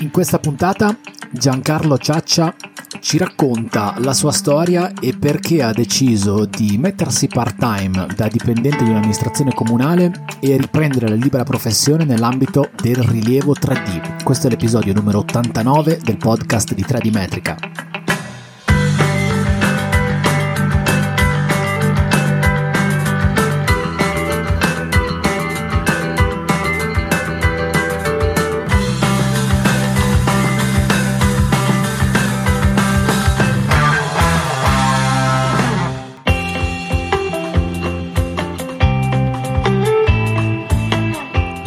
In questa puntata Giancarlo Ciaccia ci racconta la sua storia e perché ha deciso di mettersi part-time da dipendente di un'amministrazione comunale e riprendere la libera professione nell'ambito del rilievo 3D. Questo è l'episodio numero 89 del podcast di 3D Metrica.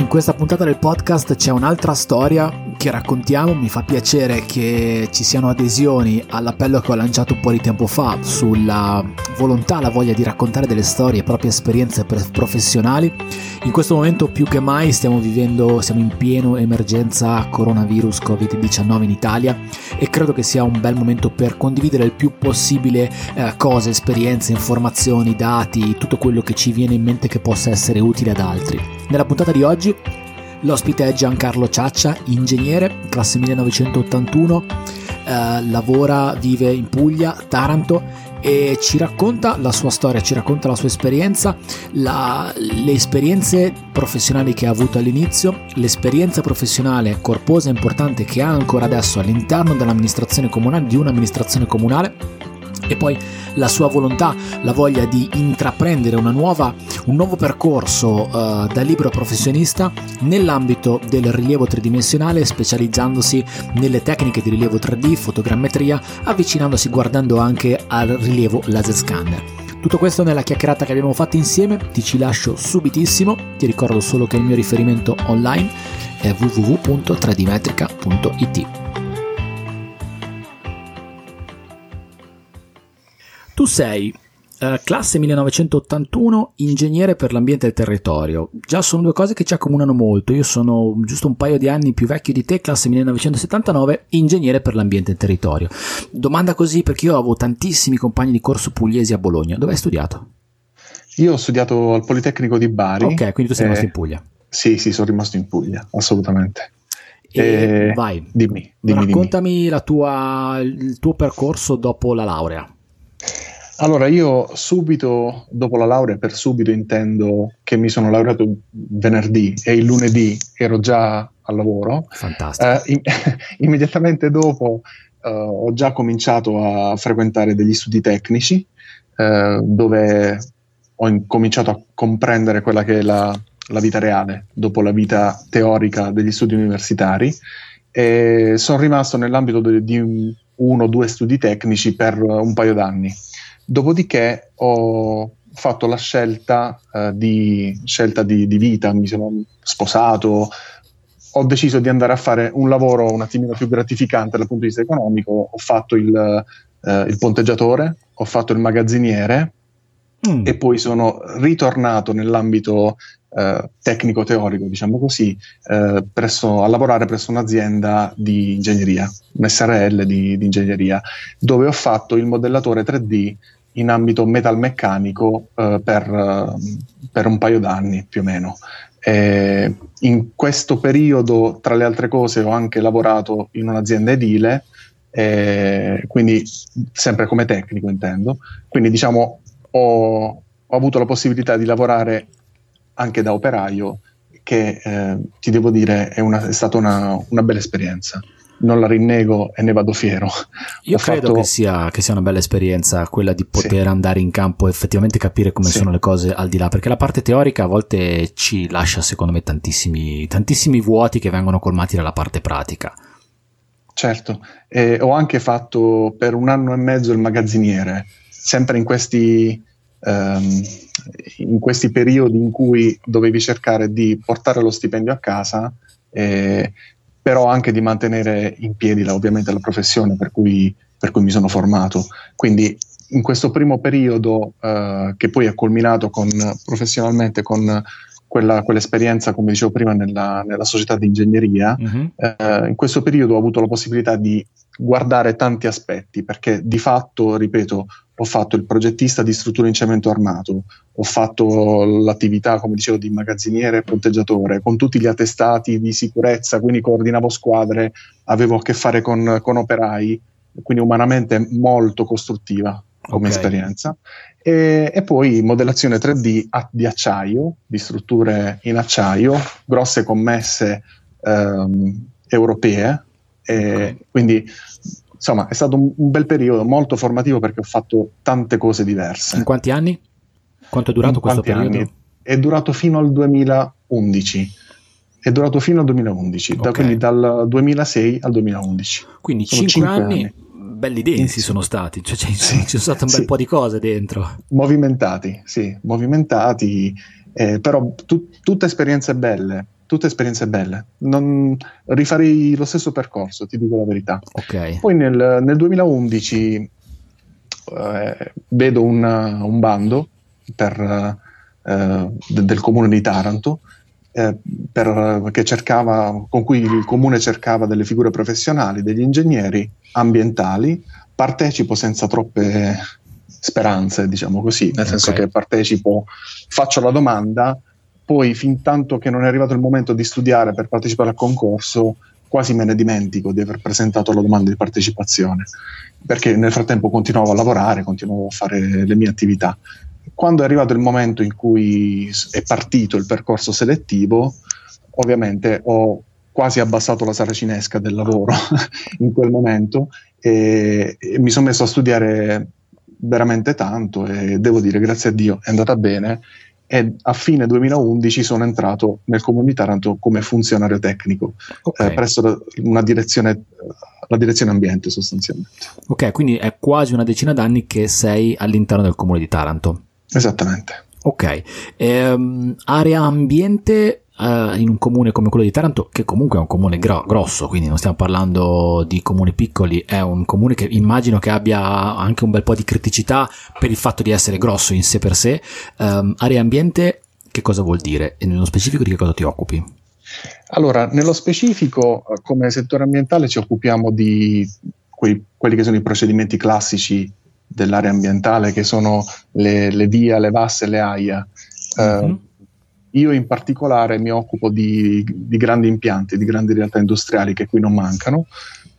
In questa puntata del podcast c'è un'altra storia che raccontiamo, mi fa piacere che ci siano adesioni all'appello che ho lanciato un po' di tempo fa sulla volontà, la voglia di raccontare delle storie, proprie esperienze professionali. In questo momento più che mai stiamo vivendo, siamo in pieno emergenza coronavirus Covid-19 in Italia e credo che sia un bel momento per condividere il più possibile eh, cose, esperienze, informazioni, dati, tutto quello che ci viene in mente che possa essere utile ad altri. Nella puntata di oggi l'ospite è Giancarlo Ciaccia, ingegnere, classe 1981, eh, lavora, vive in Puglia, Taranto e ci racconta la sua storia, ci racconta la sua esperienza, la, le esperienze professionali che ha avuto all'inizio, l'esperienza professionale corposa e importante che ha ancora adesso all'interno dell'amministrazione comunale, di un'amministrazione comunale e poi la sua volontà, la voglia di intraprendere nuova, un nuovo percorso uh, da libero professionista nell'ambito del rilievo tridimensionale, specializzandosi nelle tecniche di rilievo 3D, fotogrammetria, avvicinandosi guardando anche al rilievo laser scanner. Tutto questo nella chiacchierata che abbiamo fatto insieme, ti ci lascio subitissimo, ti ricordo solo che il mio riferimento online è www.3dmetrica.it. Tu sei eh, classe 1981, ingegnere per l'ambiente e il territorio. Già sono due cose che ci accomunano molto. Io sono giusto un paio di anni più vecchio di te, classe 1979, ingegnere per l'ambiente e il territorio. Domanda così perché io avevo tantissimi compagni di corso pugliesi a Bologna. Dove hai studiato? Io ho studiato al Politecnico di Bari. Ok, quindi tu sei eh, rimasto in Puglia. Sì, sì, sono rimasto in Puglia, assolutamente. E eh, vai, dimmi, dimmi raccontami dimmi. Tua, il tuo percorso dopo la laurea. Allora, io subito dopo la laurea, per subito intendo che mi sono laureato venerdì e il lunedì ero già al lavoro. Fantastico. Eh, in, immediatamente dopo eh, ho già cominciato a frequentare degli studi tecnici eh, dove ho incominciato a comprendere quella che è la, la vita reale dopo la vita teorica degli studi universitari e sono rimasto nell'ambito di, di uno o due studi tecnici per un paio d'anni. Dopodiché ho fatto la scelta, uh, di, scelta di, di, vita, mi sono sposato, ho deciso di andare a fare un lavoro un attimino più gratificante dal punto di vista economico, ho fatto il, uh, il ponteggiatore, ho fatto il magazziniere mm. e poi sono ritornato nell'ambito uh, tecnico-teorico, diciamo così, presso, a lavorare presso un'azienda di ingegneria, un SRL di, di ingegneria, dove ho fatto il modellatore 3D in ambito metalmeccanico eh, per, uh, per, un paio d'anni più o meno. E in questo periodo, tra le altre cose, ho anche lavorato in un'azienda edile, eh, quindi sempre come tecnico intendo. Quindi diciamo ho, ho, avuto la possibilità di lavorare anche da operaio, che eh, ti devo dire è, una, è stata una, una bella esperienza non la rinnego e ne vado fiero. Io Ho credo fatto... che, sia, che, sia, una bella esperienza quella di poter sì. andare in campo e effettivamente capire come sì. sono le cose al di là, perché la parte teorica a volte ci lascia secondo me tantissimi, tantissimi vuoti che vengono colmati dalla parte pratica. Certo, eh, ho anche fatto per un anno e mezzo il magazziniere, sempre in questi, um, in questi periodi in cui dovevi cercare di portare lo stipendio a casa. Eh, però anche di mantenere in piedi la, ovviamente la professione per cui, per cui, mi sono formato. Quindi in questo primo periodo, eh, che poi è culminato con, professionalmente con, quella, quell'esperienza, come dicevo prima, nella, nella società di ingegneria, uh-huh. eh, in questo periodo ho avuto la possibilità di guardare tanti aspetti, perché di fatto, ripeto, ho fatto il progettista di strutture in cemento armato, ho fatto l'attività, come dicevo, di magazziniere e ponteggiatore, con tutti gli attestati di sicurezza, quindi coordinavo squadre, avevo a che fare con, con operai, quindi umanamente molto costruttiva come okay. esperienza. E, e, poi modellazione 3D di acciaio, di strutture in acciaio, grosse commesse ehm, europee. Okay. Quindi insomma è stato un, un, bel periodo molto formativo perché ho fatto tante cose diverse. In quanti anni? Quanto è durato in questo periodo? Anni? È durato fino al 2011. È durato fino al 2011, okay. da, quindi dal 2006 al 2011. Quindi 5 anni, anni, belli densi sono stati, cioè c'è, sì, c'è stato un bel sì. po' di cose dentro. Movimentati, sì, movimentati, eh, però tu, tutte esperienze belle, tutte esperienze belle. Non rifarei lo stesso percorso, ti dico la verità. Okay. Poi nel, nel 2011 eh, vedo una, un bando per, eh, del comune di Taranto eh, per, cercava, con cui il comune cercava delle figure professionali, degli ingegneri ambientali. Partecipo senza troppe speranze, diciamo così, nel okay. senso che partecipo, faccio la domanda, poi fin tanto che non è arrivato il momento di studiare per partecipare al concorso, quasi me ne dimentico di aver presentato la domanda di partecipazione, perché nel frattempo continuavo a lavorare, continuavo a fare le mie attività. Quando è arrivato il momento in cui è partito il percorso selettivo, ovviamente ho quasi abbassato la saracinesca del lavoro in quel momento e, e mi sono messo a studiare veramente tanto e devo dire grazie a Dio è andata bene e a fine 2011 sono entrato nel comune di Taranto come funzionario tecnico okay. eh, presso una direzione, la direzione ambiente sostanzialmente. Ok, quindi è quasi una decina d'anni che sei all'interno del comune di Taranto. Esattamente. Ok, ehm, area ambiente uh, in un comune come quello di Taranto, che comunque è un comune gro- grosso, quindi non stiamo parlando di comuni piccoli, è un comune che immagino che abbia anche un bel po' di criticità per il fatto di essere grosso in sé per sé. Um, area ambiente, che cosa vuol dire? E nello specifico di che cosa ti occupi? Allora, nello specifico, come settore ambientale ci occupiamo di quei, quelli che sono i procedimenti classici dell'area ambientale, che sono le, le VIA, le VAS e le AIA. Mm-hmm. Uh, io in particolare mi occupo di, di, grandi impianti, di grandi realtà industriali che qui non mancano.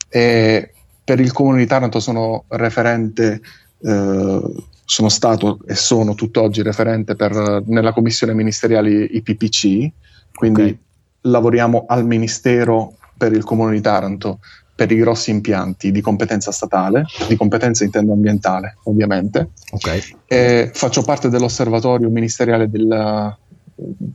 E per il comune di Taranto sono referente, eh, sono stato e sono tutt'oggi referente per, nella commissione ministeriale IPPC, quindi okay. lavoriamo al ministero per il comune di Taranto per i grossi impianti di competenza statale, di competenza intendo ambientale ovviamente. Okay. faccio parte dell'osservatorio ministeriale della,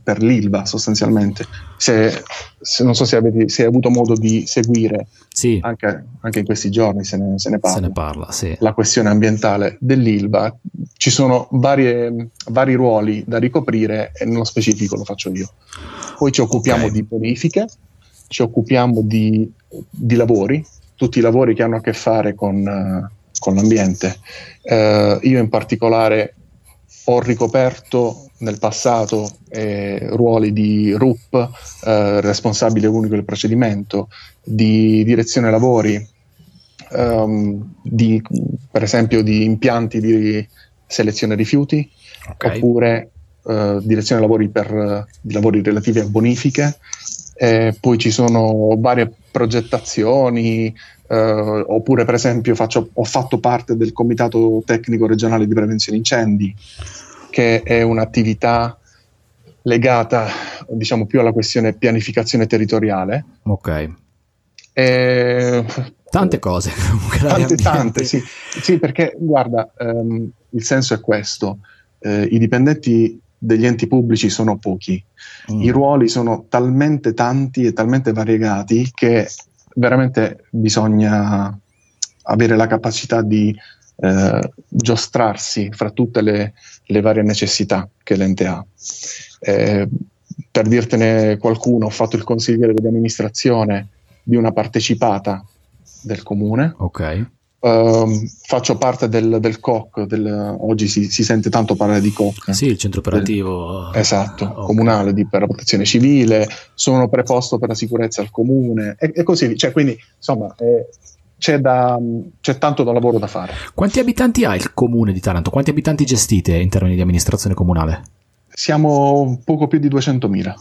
per l'ILVA sostanzialmente. Se, se, non so se, avete, se hai avuto modo di seguire sì. anche, anche, in questi giorni se ne, se ne parla, se ne parla sì. la questione ambientale dell'ILVA. Ci sono varie, vari ruoli da ricoprire e nello specifico lo faccio io. Poi ci occupiamo okay. di bonifiche, ci occupiamo di, di, lavori, tutti i lavori che hanno a che fare con, uh, con l'ambiente. Uh, io in particolare ho ricoperto nel passato eh, ruoli di RUP, eh, responsabile unico del procedimento, di direzione lavori, um, di, per esempio di impianti di selezione rifiuti, okay. oppure uh, direzione lavori per uh, lavori relativi a bonifiche. Eh, poi ci sono varie progettazioni, eh, oppure per esempio faccio, ho fatto parte del comitato tecnico regionale di prevenzione incendi, che è un'attività legata diciamo più alla questione pianificazione territoriale. Ok. E, tante cose. tante, tante, sì. sì. perché guarda, um, il senso è questo. Uh, I dipendenti degli enti pubblici sono pochi, mm. i ruoli sono talmente tanti e talmente variegati che veramente bisogna avere la capacità di eh, giostrarsi fra tutte le, le, varie necessità che l'ente ha. Eh, per dirtene qualcuno, ho fatto il consigliere di amministrazione di una partecipata del comune. Ok. Uh, faccio parte del, del COC, del, oggi si, si, sente tanto parlare di COC. Sì, il centro operativo. Del, esatto, okay. comunale di, per la protezione civile, sono preposto per la sicurezza al comune e, e così Cioè, quindi, insomma, eh, c'è, da, c'è, tanto da lavoro da fare. Quanti abitanti ha il comune di Taranto? Quanti abitanti gestite in termini di amministrazione comunale? Siamo poco più di 200.000.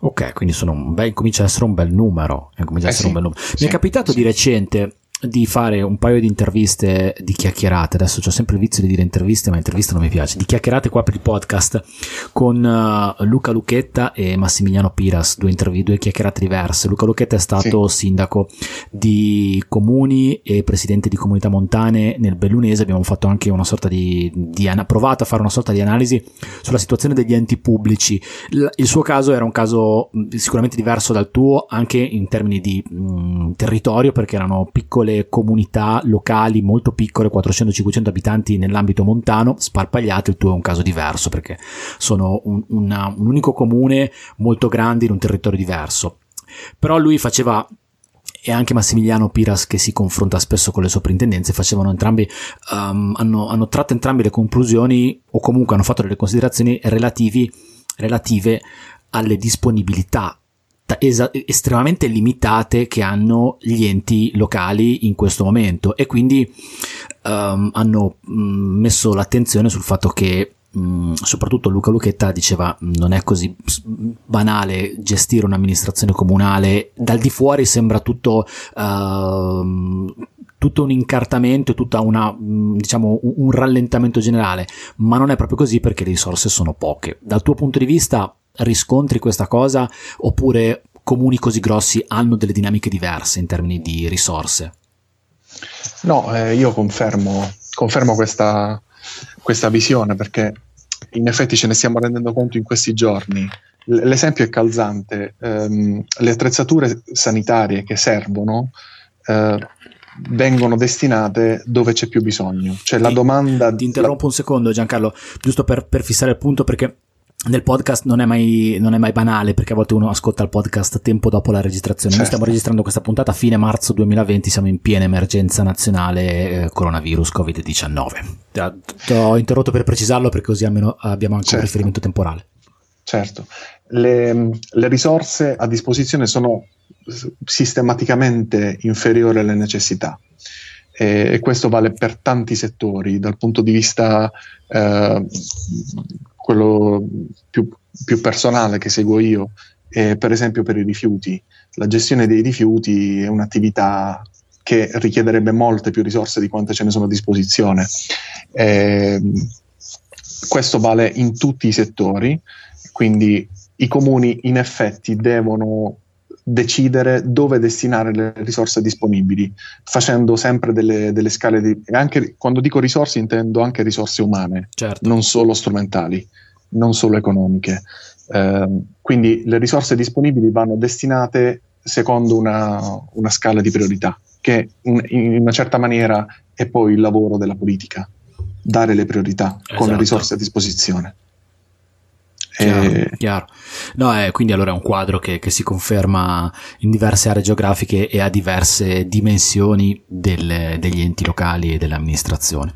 Ok, quindi bel, comincia a essere un bel numero. Eh, eh sì, numero. Mi è capitato sì. di recente di fare un paio di interviste di chiacchierate. Adesso ho sempre il vizio di dire interviste, ma interviste non mi piace. Di chiacchierate qua per il podcast con uh, Luca Lucchetta e Massimiliano Piras, due, intervi- due chiacchierate diverse. Luca Lucchetta è stato sì. sindaco di comuni e presidente di comunità montane nel Bellunese. Abbiamo fatto anche una sorta di, di an- provato a fare una sorta di analisi sulla situazione degli enti pubblici. L- il suo caso era un caso sicuramente diverso dal tuo, anche in termini di mh, territorio, perché erano piccole piccole comunità locali molto piccole, 400-500 abitanti nell'ambito montano, sparpagliate, il tuo è un caso diverso perché sono un, una, un unico comune molto grande in un territorio diverso. Però lui faceva e anche Massimiliano Piras che si confronta spesso con le soprintendenze facevano entrambi um, hanno, hanno, tratto entrambi le conclusioni o comunque hanno fatto delle considerazioni relativi, relative alle disponibilità estremamente limitate che hanno gli enti locali in questo momento e quindi um, hanno mm, messo l'attenzione sul fatto che Mm, soprattutto Luca Lucchetta diceva mm, non è così banale gestire un'amministrazione comunale dal di fuori sembra tutto uh, tutto un incartamento, tutto una, diciamo, un rallentamento generale, ma non è proprio così perché le risorse sono poche. Dal tuo punto di vista riscontri questa cosa oppure comuni così grossi hanno delle dinamiche diverse in termini di risorse? No, eh, io confermo, confermo questa, questa visione perché in effetti ce ne stiamo rendendo conto in questi giorni. L- l'esempio è calzante, ehm, le attrezzature sanitarie che servono eh, vengono destinate dove c'è più bisogno. Cioè la domanda... Ti interrompo la... un secondo Giancarlo, giusto per, per fissare il punto perché nel podcast non è, mai, non è, mai, banale perché a volte uno ascolta il podcast tempo dopo la registrazione. Certo. Noi stiamo registrando questa puntata a fine marzo 2020, siamo in piena emergenza nazionale eh, coronavirus Covid-19. Ti ho interrotto per precisarlo perché così almeno abbiamo anche certo. un riferimento temporale. Certo, le, le risorse a disposizione sono sistematicamente inferiori alle necessità e questo vale per tanti settori, dal punto di vista eh, quello più, più, personale che seguo io, è per esempio per i rifiuti. La gestione dei rifiuti è un'attività che richiederebbe molte più risorse di quante ce ne sono a disposizione. Eh, questo vale in tutti i settori, quindi i comuni in effetti devono decidere dove destinare le risorse disponibili, facendo sempre delle, delle scale di... Anche, quando dico risorse intendo anche risorse umane, certo. non solo strumentali, non solo economiche. Eh, quindi le risorse disponibili vanno destinate secondo una, una scala di priorità, che in, in una certa maniera è poi il lavoro della politica, dare le priorità esatto. con le esatto. risorse a disposizione. Chiaro, e... chiaro. No, eh, quindi allora è un quadro che, che, si conferma in diverse aree geografiche e a diverse dimensioni delle, degli enti locali e dell'amministrazione.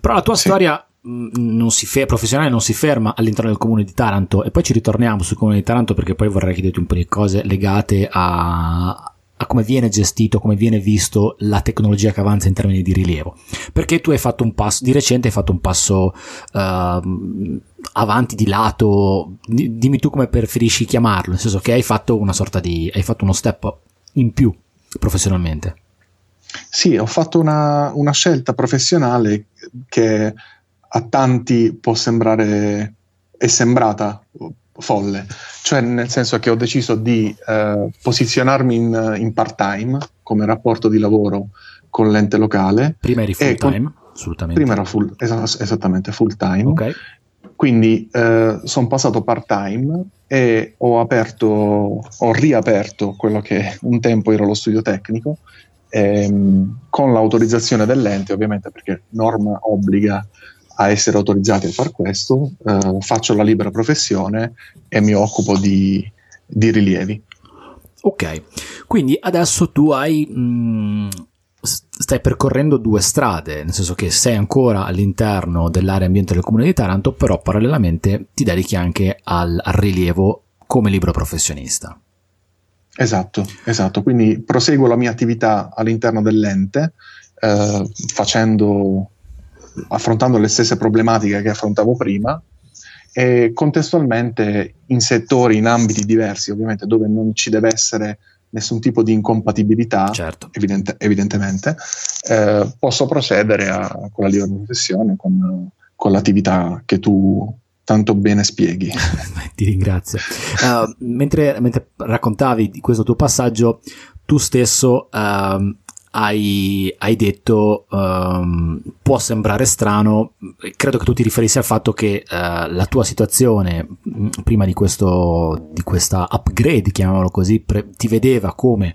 Però la tua sì. storia mm, non si fe- professionale non si ferma all'interno del comune di Taranto e poi ci ritorniamo sul comune di Taranto perché poi vorrei chiederti un po' di cose legate a, a come viene gestito, come viene visto la tecnologia che avanza in termini di rilievo. Perché tu hai fatto un passo, di recente hai fatto un passo uh, avanti di lato, dimmi tu come preferisci chiamarlo, nel senso che hai fatto una sorta di, hai fatto uno step in più professionalmente. Sì, ho fatto una, una scelta professionale che a tanti può sembrare, è sembrata folle, cioè nel senso che ho deciso di eh, posizionarmi in, in part-time come rapporto di lavoro con l'ente locale. Prima eri full-time? Con, assolutamente. Prima era full, es- esattamente full-time. Ok. Quindi eh, sono passato part-time e ho aperto, ho riaperto quello che un tempo era lo studio tecnico ehm, con l'autorizzazione dell'ente, ovviamente perché norma obbliga a essere autorizzati a fare questo, eh, faccio la libera professione e mi occupo di, di rilievi. Ok, quindi adesso tu hai mh, mm, stai percorrendo due strade, nel senso che sei ancora all'interno dell'area ambiente del comune di Taranto, però parallelamente ti dedichi anche al, al rilievo come libro professionista. Esatto, esatto. Quindi proseguo la mia attività all'interno dell'ente, eh, facendo, affrontando le stesse problematiche che affrontavo prima e contestualmente in settori, in ambiti diversi, ovviamente, dove non ci deve essere nessun tipo di incompatibilità, certo. evidente, evidentemente, eh, posso procedere a, con la libera professione, con, con, l'attività che tu tanto bene spieghi. Ti ringrazio. Uh, mentre, mentre, raccontavi di questo tuo passaggio, tu stesso uh, hai, hai detto um, può sembrare strano, credo che tu ti riferissi al fatto che uh, la tua situazione mm, prima di, questo, di questa upgrade, chiamiamolo così, pre- ti vedeva come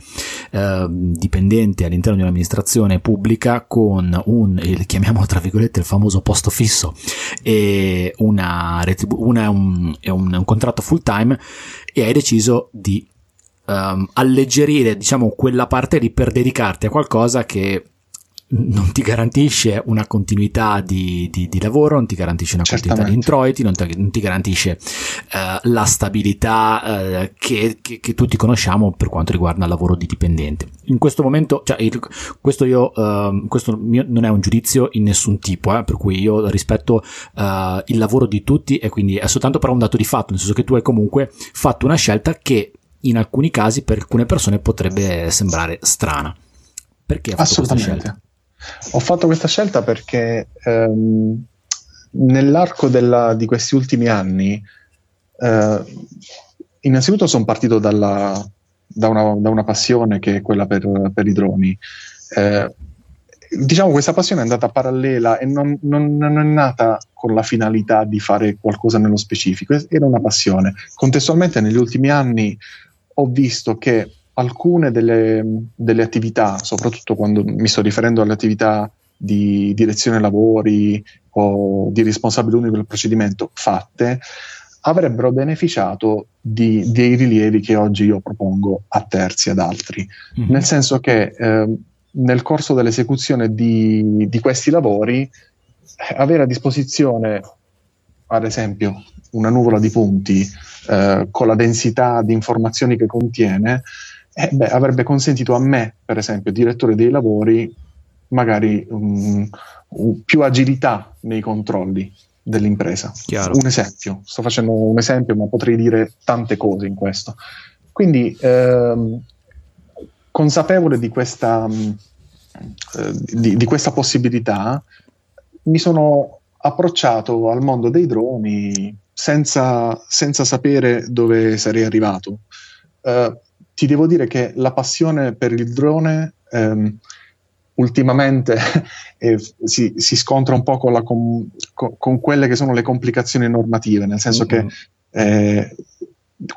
uh, dipendente all'interno di un'amministrazione pubblica con un, il, chiamiamolo tra virgolette, il famoso posto fisso e una retribu- una, un, un, un contratto full time e hai deciso di um, alleggerire diciamo quella parte lì per dedicarti a qualcosa che non ti garantisce una continuità di, di, di lavoro, non ti garantisce una continuità di introiti, non ti, non ti garantisce uh, la stabilità uh, che, che, che, tutti conosciamo per quanto riguarda il lavoro di dipendente. In questo momento, cioè, il, questo, io, uh, questo mio non è un giudizio in nessun tipo, eh, per cui io rispetto il lavoro di tutti e quindi è soltanto però un dato di fatto, nel senso che tu hai comunque fatto una scelta che in alcuni casi per alcune persone potrebbe sembrare strana. Perché hai fatto questa scelta? Ho fatto questa scelta perché ehm, nell'arco della, di questi ultimi anni, eh, innanzitutto sono partito dalla, da, una, da, una, passione che è quella per, per i droni. Eh, diciamo questa passione è andata parallela e non, non, non, è nata con la finalità di fare qualcosa nello specifico, era una passione. Contestualmente negli ultimi anni ho visto che alcune delle, delle, attività, soprattutto quando mi sto riferendo alle attività di direzione lavori o di responsabile unico del procedimento fatte, avrebbero beneficiato di, dei rilievi che oggi io propongo a terzi, ad altri. Mm-hmm. Nel senso che eh, nel corso dell'esecuzione di, di questi lavori eh, avere a disposizione, ad esempio, una nuvola di punti eh, con la densità di informazioni che contiene, eh, beh, avrebbe consentito a me, per esempio, direttore dei lavori, magari um, più agilità nei controlli dell'impresa. Chiaro. Un esempio, sto facendo un esempio, ma potrei dire tante cose in questo. Quindi, ehm, consapevole di questa, eh, di, di questa possibilità, mi sono approcciato al mondo dei droni senza, senza sapere dove sarei arrivato. Uh, ti devo dire che la passione per il drone um, ultimamente eh, si, si, scontra un po' con, la, con, con, quelle che sono le complicazioni normative, nel senso mm-hmm. che eh,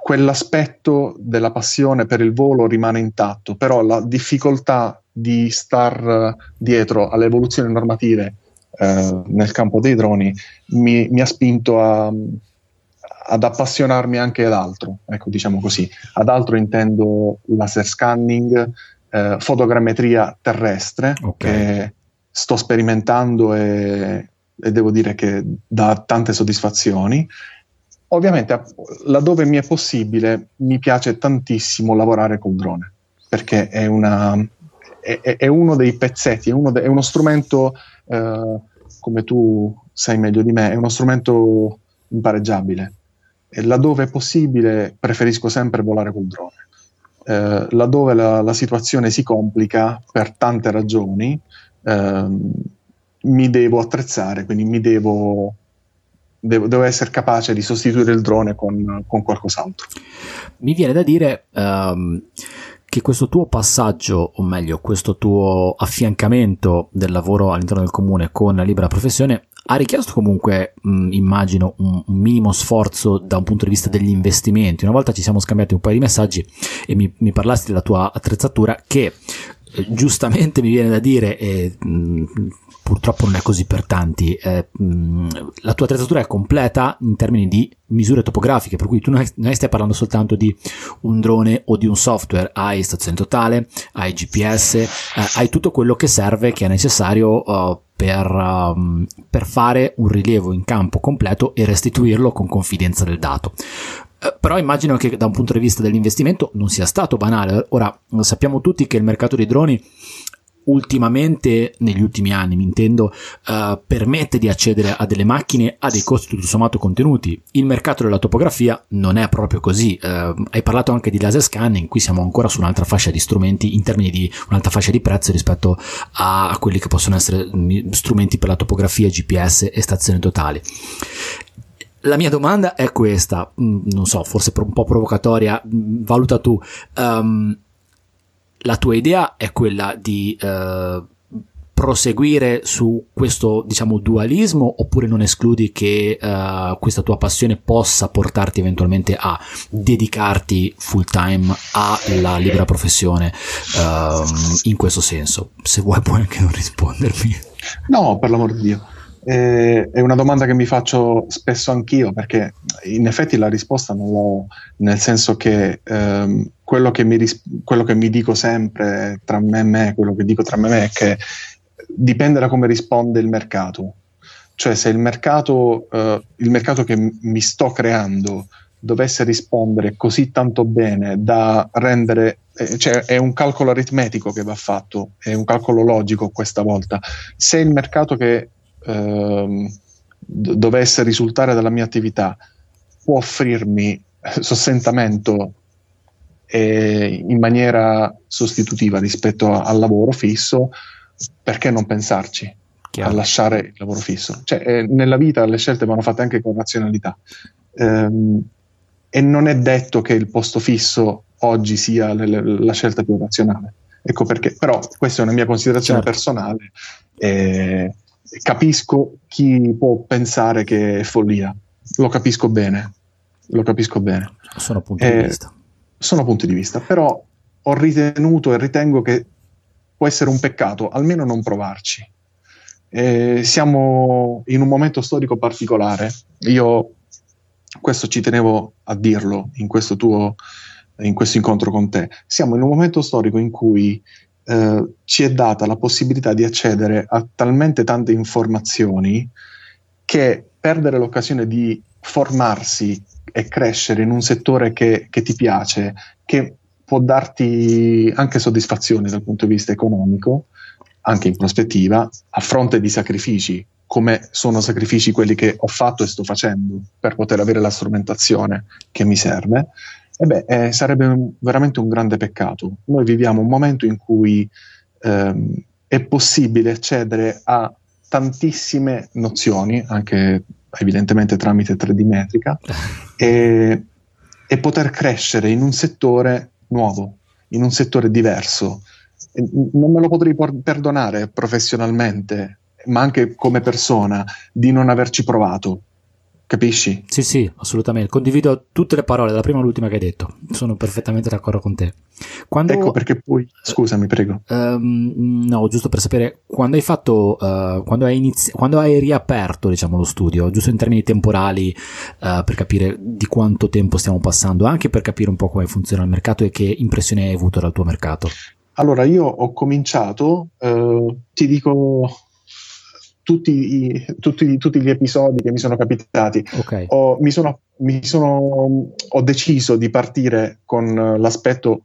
quell'aspetto della passione per il volo rimane intatto, però la difficoltà di star dietro alle evoluzioni normative eh, nel campo dei droni mi, mi ha spinto a, ad appassionarmi anche ad altro, ecco diciamo così. Ad altro intendo laser scanning, eh, fotogrammetria terrestre, okay. che sto sperimentando e, e, devo dire che dà tante soddisfazioni. Ovviamente, laddove mi è possibile, mi piace tantissimo lavorare col drone, perché è, una, è, uno dei pezzetti, è uno, de, è uno strumento, eh, come tu sai meglio di me, è uno strumento impareggiabile e laddove è possibile preferisco sempre volare col drone. Eh, laddove la, la, situazione si complica per tante ragioni, eh, mi devo attrezzare, quindi mi devo, devo, devo, essere capace di sostituire il drone con, con qualcos'altro. Mi viene da dire um, che questo tuo passaggio, o meglio, questo tuo affiancamento del lavoro all'interno del comune con la libera professione ha richiesto comunque, mh, immagino, un, minimo sforzo da un punto di vista degli investimenti. Una volta ci siamo scambiati un paio di messaggi e mi, mi parlasti della tua attrezzatura che eh, giustamente mi viene da dire, e mh, purtroppo non è così per tanti. Eh, mh, la tua attrezzatura è completa in termini di misure topografiche, per cui tu non, non stai parlando soltanto di un drone o di un software, hai stazione totale, hai GPS, eh, hai tutto quello che serve, che è necessario uh, per, um, per, fare un rilievo in campo completo e restituirlo con confidenza del dato. Eh, però immagino che da un punto di vista dell'investimento non sia stato banale. Ora sappiamo tutti che il mercato dei droni ultimamente, negli ultimi anni mi intendo, uh, permette di accedere a delle macchine a dei costi tutto sommato contenuti. Il mercato della topografia non è proprio così. Uh, hai parlato anche di laser scanning, qui siamo ancora su un'altra fascia di strumenti in termini di un'altra fascia di prezzo rispetto a, a quelli che possono essere mm, strumenti per la topografia, GPS e stazioni totali. La mia domanda è questa, mm, non so, forse un po' provocatoria, mm, valuta tu. Um, la tua idea è quella di uh, proseguire su questo diciamo dualismo oppure non escludi che uh, questa tua passione possa portarti eventualmente a dedicarti full time alla libera professione uh, in questo senso? Se vuoi puoi anche non rispondermi. No per l'amor di Dio è una domanda che mi faccio spesso anch'io perché in effetti la risposta non l'ho, nel senso che ehm, quello, che mi ris- quello, che mi dico sempre tra me e me, quello che dico tra me e me è che dipende da come risponde il mercato. Cioè se il mercato, eh, il mercato che m- mi sto creando dovesse rispondere così tanto bene da rendere, eh, cioè è un calcolo aritmetico che va fatto, è un calcolo logico questa volta. Se il mercato che ehm, dovesse risultare dalla mia attività può offrirmi sostentamento eh, in maniera sostitutiva rispetto a, al lavoro fisso, perché non pensarci Chiaro. a lasciare il lavoro fisso? Cioè, eh, nella vita le scelte vanno fatte anche con razionalità. Ehm, e non è detto che il posto fisso oggi sia le, le, la scelta più razionale. Ecco perché, però questa è una mia considerazione certo. personale. Eh, capisco chi può pensare che è follia, lo capisco bene, lo capisco bene. Sono punti eh, di vista. Sono punti di vista, però ho ritenuto e ritengo che può essere un peccato almeno non provarci. Eh, siamo in un momento storico particolare, io questo ci tenevo a dirlo in questo tuo in questo incontro con te. Siamo in un momento storico in cui eh, ci è data la possibilità di accedere a talmente tante informazioni che perdere l'occasione di formarsi e crescere in un settore che, che ti piace, che può darti anche soddisfazione dal punto di vista economico, anche in prospettiva, a fronte di sacrifici, come sono sacrifici quelli che ho fatto e sto facendo per poter avere la strumentazione che mi serve, e beh, eh, sarebbe un, veramente un grande peccato. Noi viviamo un momento in cui ehm, è possibile accedere a tantissime nozioni, anche evidentemente tramite 3D metrica, e, e poter crescere in un settore nuovo, in un settore diverso. non me lo potrei por- perdonare professionalmente, ma anche come persona, di non averci provato. Capisci? Sì, sì, assolutamente. Condivido tutte le parole, dalla prima all'ultima che hai detto. Sono perfettamente d'accordo con te. Quando, ecco perché poi, scusami, prego. Um, no, giusto per sapere, quando hai fatto, uh, quando, hai inizi- quando hai riaperto, diciamo, lo studio, giusto in termini temporali, uh, per capire di quanto tempo stiamo passando, anche per capire un po' come funziona il mercato e che impressione hai avuto dal tuo mercato. Allora, io ho cominciato, uh, ti dico tutti, i, tutti, tutti, gli episodi che mi sono capitati. Okay. Ho, mi sono, mi sono, ho, deciso di partire con l'aspetto,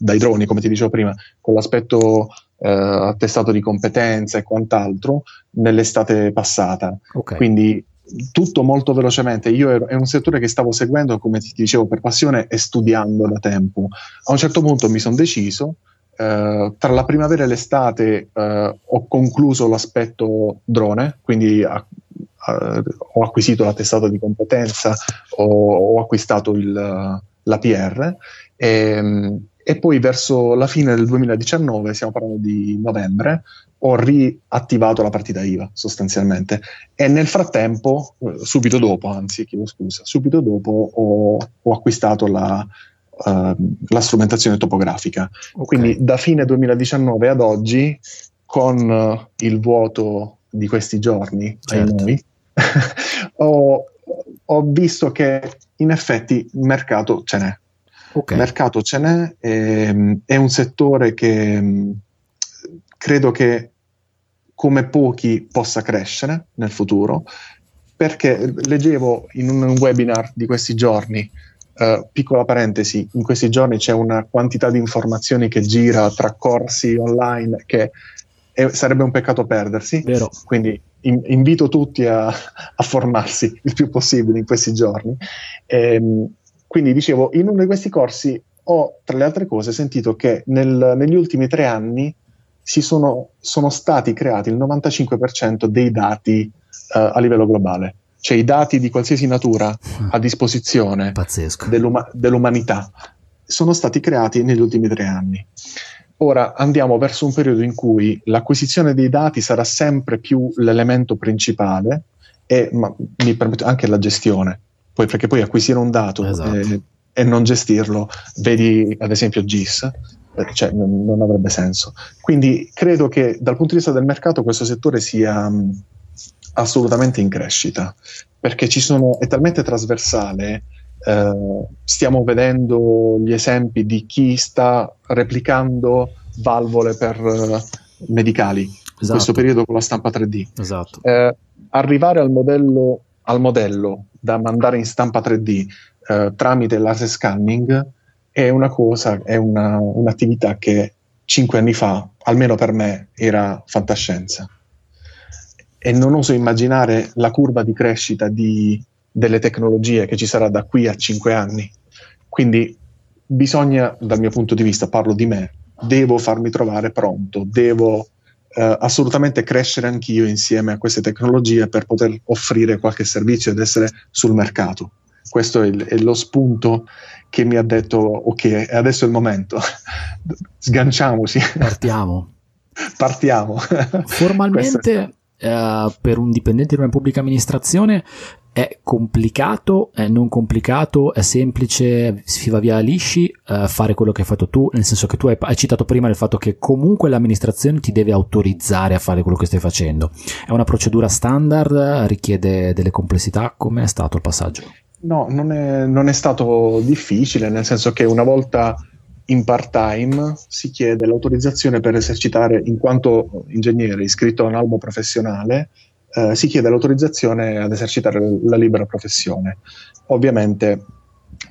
dai droni come ti dicevo prima, con l'aspetto eh, attestato di competenza e quant'altro nell'estate passata. Okay. Quindi tutto molto velocemente. Io ero, è un settore che stavo seguendo, come ti dicevo, per passione e studiando da tempo. A un certo punto mi sono deciso Uh, tra la primavera e l'estate uh, ho concluso l'aspetto drone, quindi uh, ho acquisito l'attestato di competenza, ho, ho acquistato il, l'APR e, um, e, poi verso la fine del 2019, stiamo parlando di novembre, ho riattivato la partita IVA sostanzialmente. E nel frattempo, subito dopo, anzi chiedo scusa, subito dopo ho, ho acquistato la, uh, la strumentazione topografica. Okay. Quindi da fine 2019 ad oggi con il vuoto di questi giorni, Certo. noi, ho, ho visto che in effetti mercato ce n'è. Ok, Mercato ce n'è, ehm, è un settore che mh, credo che come pochi possa crescere nel futuro, perché leggevo in un webinar di questi giorni, eh, piccola parentesi, in questi giorni c'è una quantità di informazioni che gira tra corsi online che è- sarebbe un peccato perdersi, vero. quindi in- invito tutti a, a formarsi il più possibile in questi giorni. Ehm, quindi dicevo, in uno di questi corsi ho, tra le altre cose, sentito che nel- negli ultimi tre anni si sono, sono stati creati il 95% dei dati eh, a livello globale, cioè i dati di qualsiasi natura a disposizione dell'uma- dell'umanità sono stati creati negli ultimi tre anni. Ora andiamo verso un periodo in cui l'acquisizione dei dati sarà sempre più l'elemento principale e ma, mi permetto anche la gestione, poi, perché poi acquisire un dato Esatto. eh, e non gestirlo, vedi ad esempio GIS, eh, cioè, non, non avrebbe senso. Quindi credo che dal punto di vista del mercato questo settore sia mh, assolutamente in crescita, perché ci sono, è talmente trasversale eh, stiamo vedendo gli esempi di chi sta replicando valvole per eh, medicali in Esatto, questo periodo con la stampa 3D. esatto. Eh, arrivare al modello, al modello da mandare in stampa 3D eh, tramite laser scanning è una cosa, è una- un'attività che cinque anni fa, almeno per me, era fantascienza. E non oso immaginare la curva di crescita di- delle tecnologie che ci sarà da qui a cinque anni. Quindi bisogna, dal mio punto di vista, parlo di me, devo farmi trovare pronto, devo eh, assolutamente crescere anch'io insieme a queste tecnologie per poter offrire qualche servizio ed essere sul mercato. Questo è, il- è lo spunto che mi ha detto ok, adesso è il momento, sganciamoci, Partiamo. partiamo. Formalmente, eh, per un dipendente di una pubblica amministrazione è complicato, è non complicato, è semplice, si va via lisci eh, fare quello che hai fatto tu, nel senso che tu hai, hai citato prima il fatto che comunque l'amministrazione ti deve autorizzare a fare quello che stai facendo. È una procedura standard, richiede delle complessità, come è stato il passaggio? No, non è, non è stato difficile, nel senso che una volta in part-time si chiede l'autorizzazione per esercitare, in quanto ingegnere iscritto a un albo professionale, eh, si chiede l'autorizzazione ad esercitare la libera professione. Ovviamente,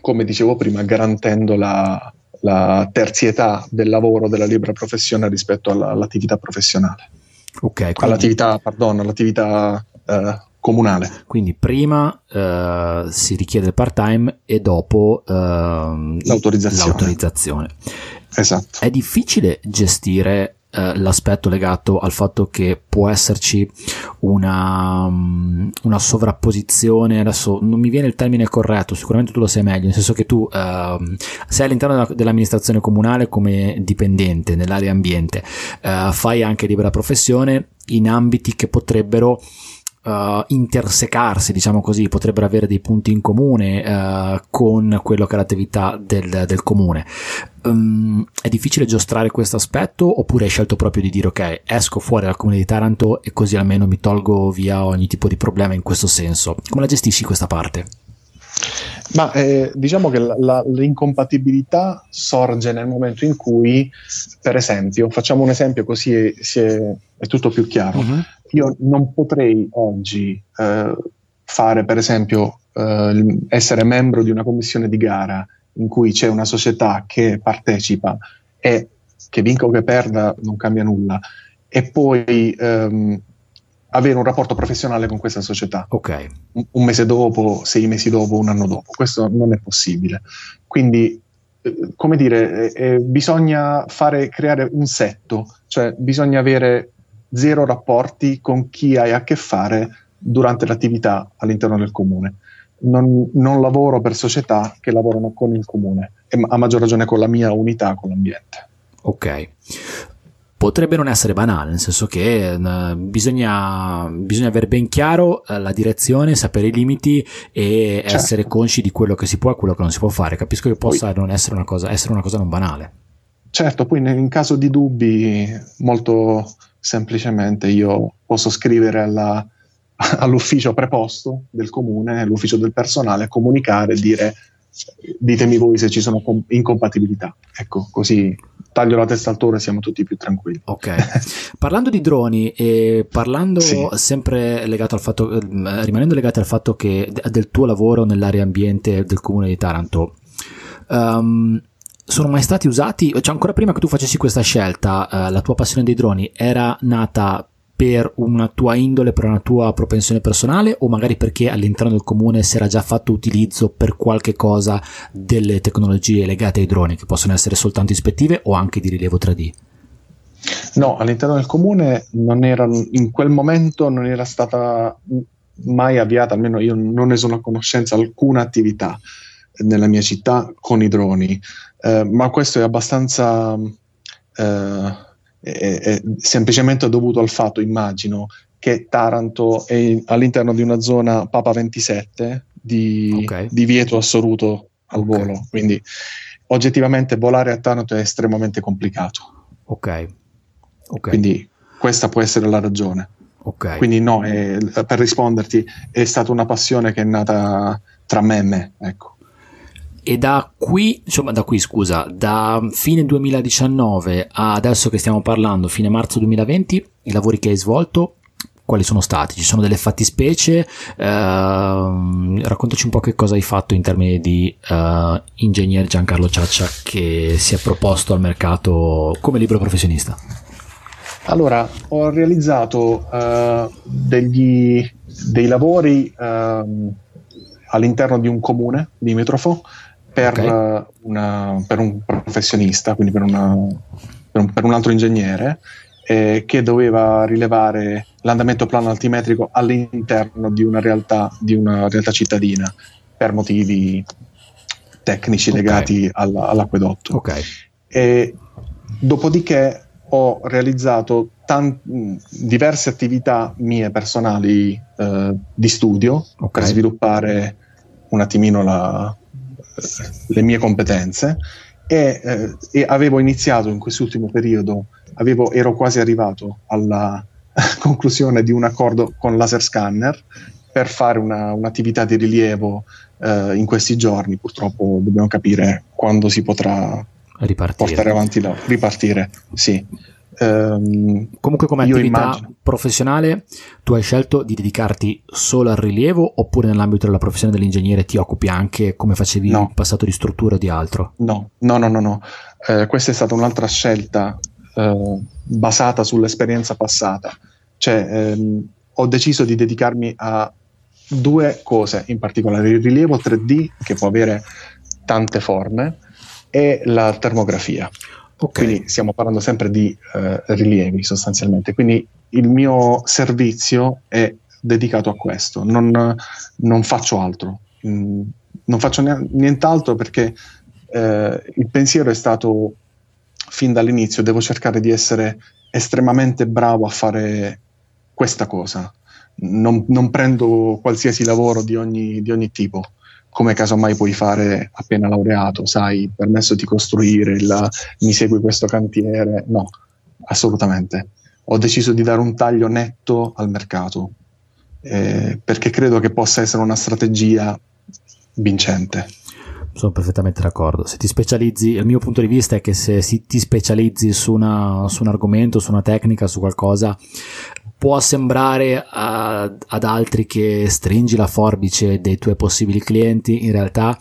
come dicevo prima, garantendo la, la terzietà del lavoro della libera professione rispetto alla- all'attività professionale, Ok, quindi, all'attività, pardon, all'attività eh, comunale. quindi prima eh, si richiede il part-time e dopo ehm, L'autorizzazione. l'autorizzazione. Esatto. È difficile gestire eh, l'aspetto legato al fatto che può esserci una, mm, una sovrapposizione, adesso non mi viene il termine corretto, sicuramente tu lo sai meglio, nel senso che tu ehm, sei all'interno della- dell'amministrazione comunale come dipendente nell'area ambiente, eh, fai anche libera professione in ambiti che potrebbero eh, intersecarsi, diciamo così, potrebbero avere dei punti in comune eh, con quello che è l'attività del, del comune. Um, è difficile giostrare questo aspetto oppure hai scelto proprio di dire ok, esco fuori dal comune di Taranto e così almeno mi tolgo via ogni tipo di problema in questo senso? Come la gestisci questa parte? Ma eh, diciamo che la- la- l'incompatibilità sorge nel momento in cui, per esempio, facciamo un esempio così è, si è- è tutto più chiaro. Io non potrei oggi eh, fare, per esempio, eh, essere membro di una commissione di gara in cui c'è una società che partecipa e che vinca o che perda non cambia nulla, e poi ehm, avere un rapporto professionale con questa società Ok, un- un mese dopo, sei mesi dopo, un anno dopo. Questo non è possibile. Quindi, eh, come dire, eh, eh, bisogna fare, creare un setto, cioè bisogna avere zero rapporti con chi hai a che fare durante l'attività all'interno del comune. Non, non lavoro per società che lavorano con il comune e a maggior ragione con la mia unità, con l'ambiente. ok. Potrebbe non essere banale, nel senso che eh, bisogna, bisogna avere ben chiaro eh, la direzione, sapere i limiti e Certo. essere consci di quello che si può e quello che non si può fare. Capisco che possa Poi- non essere una cosa, essere una cosa non banale. Certo, poi in caso di dubbi molto, semplicemente io posso scrivere alla, all'ufficio preposto del comune, all'ufficio del personale, comunicare e dire ditemi voi se ci sono com- incompatibilità. Ecco, così taglio la testa al toro e siamo tutti più tranquilli. Ok. parlando di droni e parlando sì. sempre legato al fatto, eh, rimanendo legati al fatto che del tuo lavoro nell'area ambiente del comune di Taranto, um, sono mai stati usati, cioè ancora prima che tu facessi questa scelta, uh, la tua passione dei droni era nata per una tua indole, per una tua propensione personale o magari perché all'interno del comune si era già fatto utilizzo per qualche cosa delle tecnologie legate ai droni che possono essere soltanto ispettive o anche di rilievo 3D? No, all'interno del comune non era, in quel momento non era stata mai avviata, almeno io non ne sono a conoscenza, alcuna attività nella mia città con i droni, eh, ma questo è abbastanza... Eh, è, è semplicemente dovuto al fatto, immagino, che Taranto è all'interno di una zona Papa 27 di, okay. di vieto assoluto al okay. volo, quindi oggettivamente volare a Taranto è estremamente complicato. Ok. okay. Quindi questa può essere la ragione. Okay. Quindi no, è, per risponderti, è stata una passione che è nata tra me e me, ecco. E da qui, insomma, da qui, scusa, da fine 2019 a adesso che stiamo parlando, fine marzo 2020, i lavori che hai svolto, quali sono stati? Ci sono delle fattispecie? Eh, raccontaci un po' che cosa hai fatto in termini di eh, ingegner Giancarlo Ciaccia che si è proposto al mercato come libero professionista. Allora, ho realizzato uh, degli, dei lavori uh, all'interno di un comune limitrofo per, okay. una, per un professionista, quindi per, una, per, un, per un, altro ingegnere, eh, che doveva rilevare l'andamento plano altimetrico all'interno di una realtà, di una realtà cittadina per motivi tecnici okay. legati alla, all'acquedotto. Okay. E, dopodiché ho realizzato tan- diverse attività mie personali eh, di studio okay. per sviluppare un attimino la, le mie competenze e, eh, e, avevo iniziato in quest'ultimo periodo, avevo, ero quasi arrivato alla conclusione di un accordo con Laser Scanner per fare una, un'attività di rilievo eh, in questi giorni. Purtroppo dobbiamo capire quando si potrà ripartire. portare avanti la ripartire. Sì. Um, Comunque come attività immagino... professionale tu hai scelto di dedicarti solo al rilievo oppure nell'ambito della professione dell'ingegnere ti occupi anche come facevi no. in passato di struttura o di altro? No, no, no, no, no. Eh, questa è stata un'altra scelta eh, basata sull'esperienza passata. Cioè ehm, ho deciso di dedicarmi a due cose in particolare, il rilievo 3D che può avere tante forme e la termografia. Okay. Quindi stiamo parlando sempre di eh, rilievi sostanzialmente. Quindi il mio servizio è dedicato a questo, non, non faccio altro. Mm, non faccio nient'altro perché eh, il pensiero è stato fin dall'inizio, devo cercare di essere estremamente bravo a fare questa cosa. Non, non prendo qualsiasi lavoro di ogni, di ogni tipo come casomai puoi fare appena laureato, sai, permesso di costruire, il, mi segui questo cantiere. No, assolutamente. Ho deciso di dare un taglio netto al mercato eh, perché credo che possa essere una strategia vincente sono perfettamente d'accordo. Se ti specializzi, il mio punto di vista è che se ti specializzi su, una, su un argomento, su una tecnica, su qualcosa, può sembrare a, ad altri che stringi la forbice dei tuoi possibili clienti, in realtà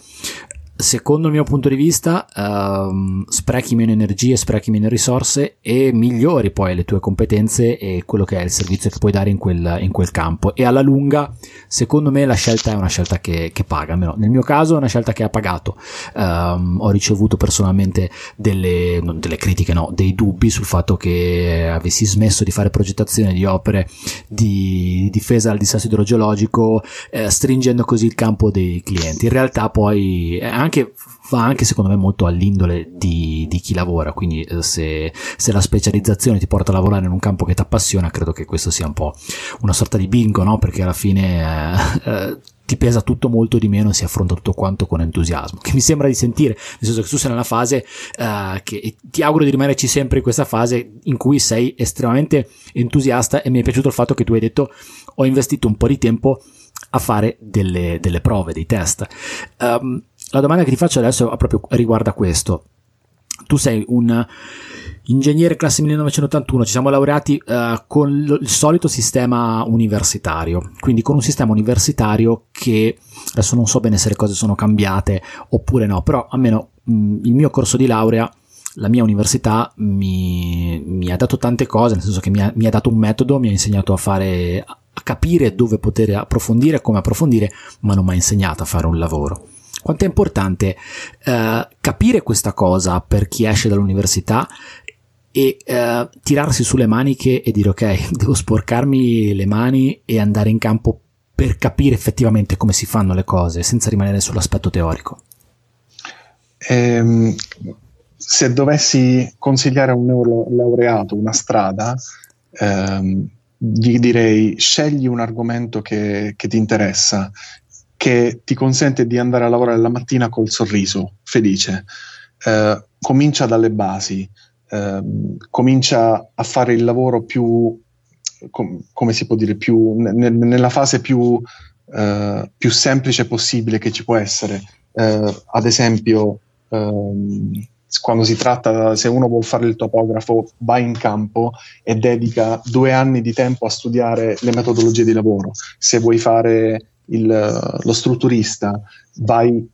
secondo il mio punto di vista, um, sprechi meno energie, sprechi meno risorse e migliori poi le tue competenze e quello che è il servizio che puoi dare in quel, in quel campo. E alla lunga, secondo me, la scelta è una scelta che, che paga. Almeno nel mio caso, è una scelta che ha pagato. Um, ho ricevuto personalmente delle, delle critiche, no, dei dubbi sul fatto che avessi smesso di fare progettazione di opere di difesa dal disastro idrogeologico, eh, stringendo così il campo dei clienti. In realtà, poi, eh, anche, va anche secondo me molto all'indole di, di chi lavora, quindi eh, se, se, la specializzazione ti porta a lavorare in un campo che ti appassiona, credo che questo sia un po' una sorta di bingo, no? Perché alla fine... Eh, eh ti pesa tutto molto di meno e si affronta tutto quanto con entusiasmo, che mi sembra di sentire, nel senso che tu sei nella fase uh, che ti auguro di rimanerci sempre in questa fase in cui sei estremamente entusiasta e mi è piaciuto il fatto che tu hai detto ho investito un po' di tempo a fare delle, delle prove, dei test. Um, la domanda che ti faccio adesso proprio riguarda questo. Tu sei un ingegnere classe 1981, ci siamo laureati uh, con il solito sistema universitario, quindi con un sistema universitario che adesso non so bene se le cose sono cambiate oppure no, però almeno mh, il mio corso di laurea la mia università mi, mi, ha dato tante cose, nel senso che mi ha, mi ha, dato un metodo, mi ha insegnato a fare, a capire dove poter approfondire, come approfondire, ma non mi ha insegnato a fare un lavoro. Quanto è importante uh, capire questa cosa per chi esce dall'università e uh, tirarsi sulle maniche e dire ok, devo sporcarmi le mani e andare in campo per capire effettivamente come si fanno le cose senza rimanere sull'aspetto teorico. Ehm, se dovessi consigliare a un neolaureato una strada, ehm, gli direi scegli un argomento che, che, ti interessa, che ti consente di andare a lavorare la mattina col sorriso, felice. Eh, comincia dalle basi, Ehm, comincia a fare il lavoro più, com, come si può dire, più, ne, nella fase più, uh, più, semplice possibile che ci può essere. Uh, ad esempio, um, quando si tratta, se uno vuole fare il topografo, va in campo e dedica due anni di tempo a studiare le metodologie di lavoro. Se vuoi fare il, lo strutturista, vai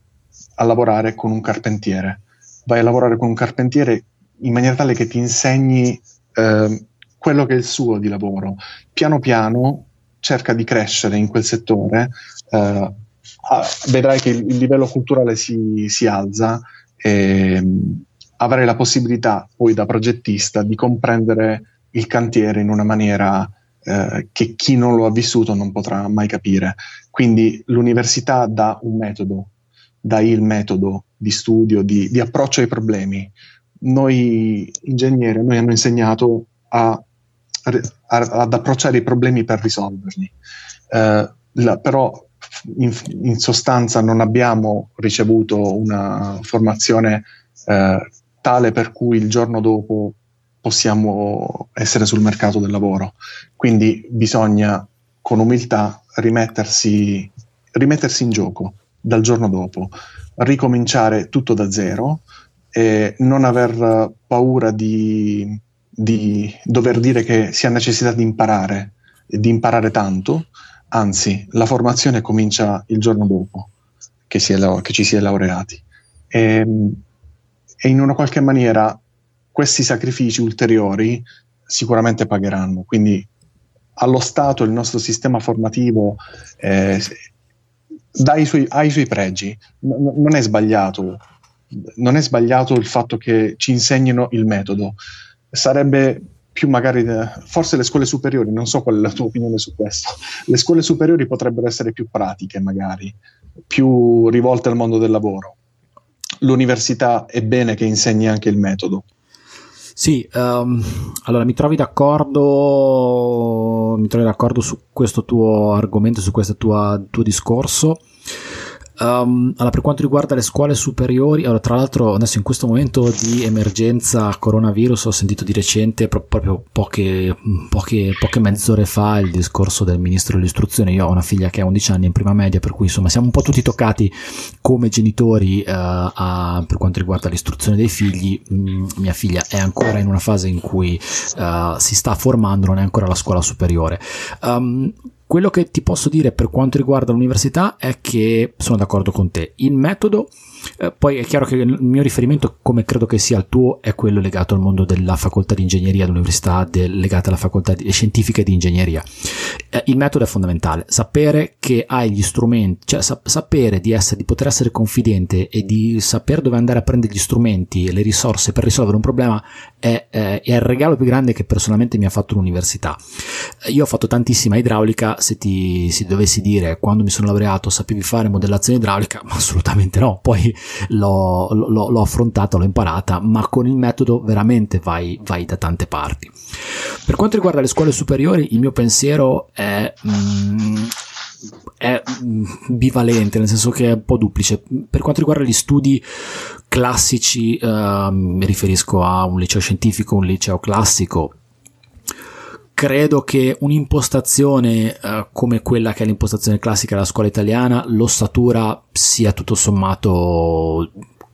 a lavorare con un carpentiere. Vai a lavorare con un carpentiere in maniera tale che ti insegni eh, quello che è il suo di lavoro. Piano piano cerca di crescere in quel settore, eh, vedrai che il, livello culturale si, si alza e mm, avrai la possibilità poi da progettista di comprendere il cantiere in una maniera eh, che chi non lo ha vissuto non potrà mai capire. Quindi l'università dà un metodo, dà il metodo di studio, di, di approccio ai problemi noi ingegneri noi hanno insegnato a, a, ad approcciare i problemi per risolverli. Eh, la, però in, in, sostanza non abbiamo ricevuto una formazione eh, tale per cui il giorno dopo possiamo essere sul mercato del lavoro. Quindi bisogna con umiltà rimettersi, rimettersi in gioco dal giorno dopo, ricominciare tutto da zero e non aver paura di, di dover dire che si ha necessità di imparare, di imparare tanto, anzi la formazione comincia il giorno dopo che, si è, che ci si è laureati. E, e in una qualche maniera questi sacrifici ulteriori sicuramente pagheranno. Quindi allo Stato il nostro sistema formativo eh, i suoi, ha i suoi pregi, N- non è sbagliato non è sbagliato il fatto che ci insegnino il metodo. Sarebbe più magari, forse le scuole superiori, non so qual è la tua opinione su questo, le scuole superiori potrebbero essere più pratiche magari, più rivolte al mondo del lavoro. L'università è bene che insegni anche il metodo. Sì, um, allora mi trovi d'accordo, mi trovi d'accordo su questo tuo argomento, su questo tuo, tuo discorso. Um, allora, per quanto riguarda le scuole superiori, allora, tra l'altro adesso in questo momento di emergenza coronavirus ho sentito di recente, proprio poche, poche, poche mezz'ore fa, il discorso del ministro dell'istruzione. Io ho una figlia che ha 11 anni in prima media, per cui insomma siamo un po' tutti toccati come genitori uh, a, per quanto riguarda l'istruzione dei figli. Mm, mia figlia è ancora in una fase in cui uh, si sta formando, non è ancora alla scuola superiore. Um, quello che ti posso dire per quanto riguarda l'università è che sono d'accordo con te. Il metodo eh, poi è chiaro che il mio riferimento, come credo che sia il tuo, è quello legato al mondo della facoltà di ingegneria, dell'università del, legata alla facoltà di, scientifiche di ingegneria. Eh, il metodo è fondamentale, sapere che hai gli strumenti, cioè sa- sapere di, essere, di poter essere confidente e di sapere dove andare a prendere gli strumenti e le risorse per risolvere un problema è, è, è il regalo più grande che personalmente mi ha fatto l'università. Io ho fatto tantissima idraulica, se ti se dovessi dire quando mi sono laureato sapevi fare modellazione idraulica, ma assolutamente no. Poi l'ho, l'ho, l'ho affrontata, l'ho imparata, ma con il metodo veramente vai, vai, da tante parti. Per quanto riguarda le scuole superiori, il mio pensiero è... Mm, è mm, bivalente, nel senso che è un po' duplice. Per quanto riguarda gli studi classici, eh, mi riferisco a un liceo scientifico, un liceo classico, credo che un'impostazione uh, come quella che è l'impostazione classica della scuola italiana, l'ossatura sia tutto sommato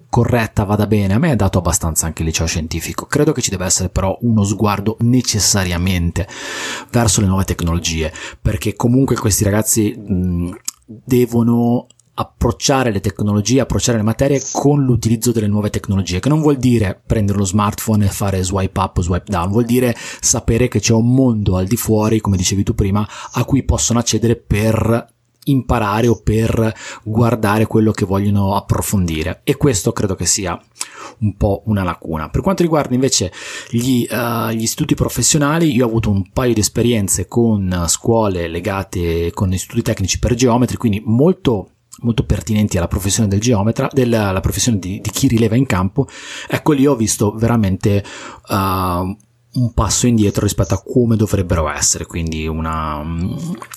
corretta, vada bene. A me è dato abbastanza anche il liceo scientifico. Credo che ci deve essere però uno sguardo necessariamente verso le nuove tecnologie, perché comunque questi ragazzi mh, devono approcciare le tecnologie, approcciare le materie con l'utilizzo delle nuove tecnologie, che non vuol dire prendere lo smartphone e fare swipe up o swipe down, vuol dire sapere che c'è un mondo al di fuori, come dicevi tu prima, a cui possono accedere per imparare o per guardare quello che vogliono approfondire e questo credo che sia un po' una lacuna. Per quanto riguarda invece gli, uh, gli istituti professionali, io ho avuto un paio di esperienze con scuole legate con istituti tecnici per geometri, quindi molto molto pertinenti alla professione del geometra, della professione di, di, chi rileva in campo, ecco lì ho visto veramente uh, un passo indietro rispetto a come dovrebbero essere, quindi una, um,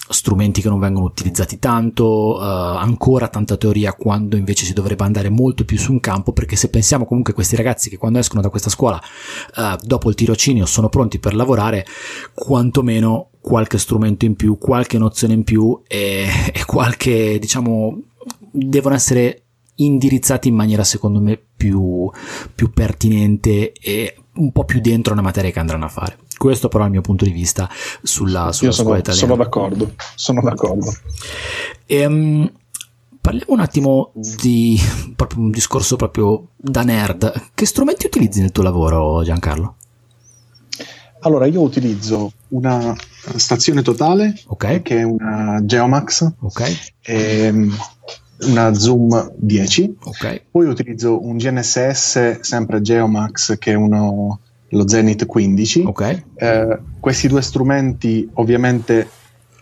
strumenti che non vengono utilizzati tanto, uh, ancora tanta teoria quando invece si dovrebbe andare molto più su un campo, perché se pensiamo comunque a questi ragazzi che quando escono da questa scuola uh, dopo il tirocinio sono pronti per lavorare, quantomeno qualche strumento in più, qualche nozione in più e, e qualche, diciamo, devono essere indirizzati in maniera secondo me più, più pertinente e un po' più dentro una materia che andranno a fare. Questo però è il mio punto di vista sulla, sulla sono, scuola italiana. Sono d'accordo, sono d'accordo. E, um, parliamo un attimo di proprio un discorso proprio da nerd. Che strumenti utilizzi nel tuo lavoro, Giancarlo? Allora, io utilizzo una stazione totale, okay. che è una Geomax, okay. e una Zoom 10. Okay. Poi utilizzo un GNSS, sempre Geomax, che è uno, lo Zenith 15. Okay. Eh, questi due strumenti ovviamente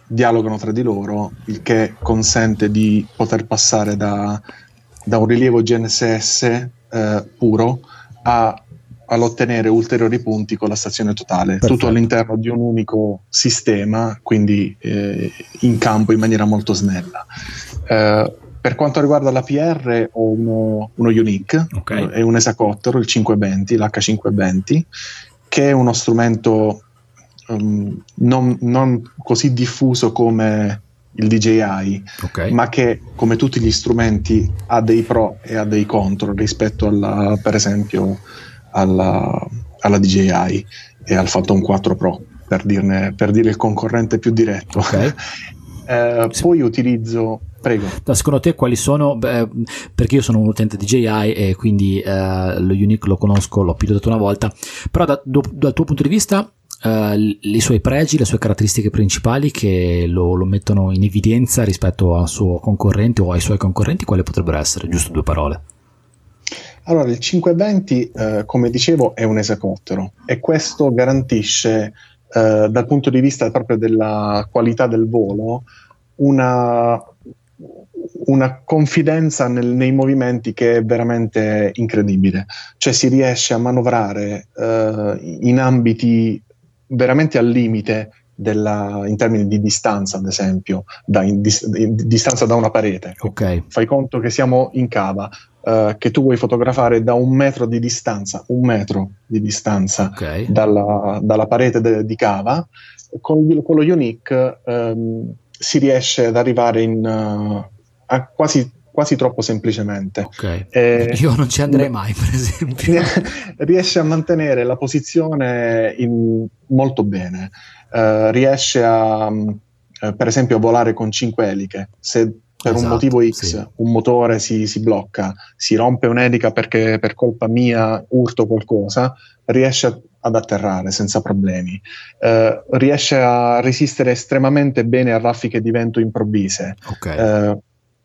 dialogano tra di loro, il che consente di poter passare da, da un rilievo GNSS eh, puro a all'ottenere ulteriori punti con la stazione totale, Perfetto. tutto all'interno di un unico sistema, quindi eh, in campo in maniera molto snella. Eh, per quanto riguarda la PR ho uno, uno Unique, okay. è un esacottero, il 520, l'H520, che è uno strumento um, non, non, così diffuso come il DJI, okay. ma che come tutti gli strumenti ha dei pro e ha dei contro rispetto alla, per esempio alla, alla DJI e al Phantom 4 Pro, per, dirne, per dire il concorrente più diretto. Okay. eh, sì. Poi utilizzo Prego. Da, secondo te quali sono? Beh, perché io sono un utente DJI e quindi eh, lo Unique lo conosco, l'ho pilotato una volta, però da, do, dal tuo punto di vista eh, i suoi pregi, le sue caratteristiche principali che lo, lo, mettono in evidenza rispetto al suo concorrente o ai suoi concorrenti, quali potrebbero essere? Giusto due parole. Allora, il 520, eh, come dicevo, è un esacottero e questo garantisce, eh, dal punto di vista proprio della qualità del volo, una, una confidenza nel, nei movimenti che è veramente incredibile. Cioè si riesce a manovrare eh, in ambiti veramente al limite della, in termini di distanza, ad esempio, da, in, in, distanza da una parete. Okay. Fai conto che siamo in cava, uh, che tu vuoi fotografare da un metro di distanza, un metro di distanza okay. dalla, dalla, parete de, di cava, con, con lo Unique um, si riesce ad arrivare in, uh, a quasi quasi troppo semplicemente. Okay. Eh, Io non ci andrei mai, per esempio. riesce a mantenere la posizione in, molto bene. Uh, riesce a, uh, per esempio, a volare con 5 eliche. Se per esatto, un motivo X sì. un motore si, si, blocca, si rompe un'elica perché per colpa mia urto qualcosa, riesce a, ad atterrare senza problemi. Uh, riesce a resistere estremamente bene a raffiche di vento improvvise. Okay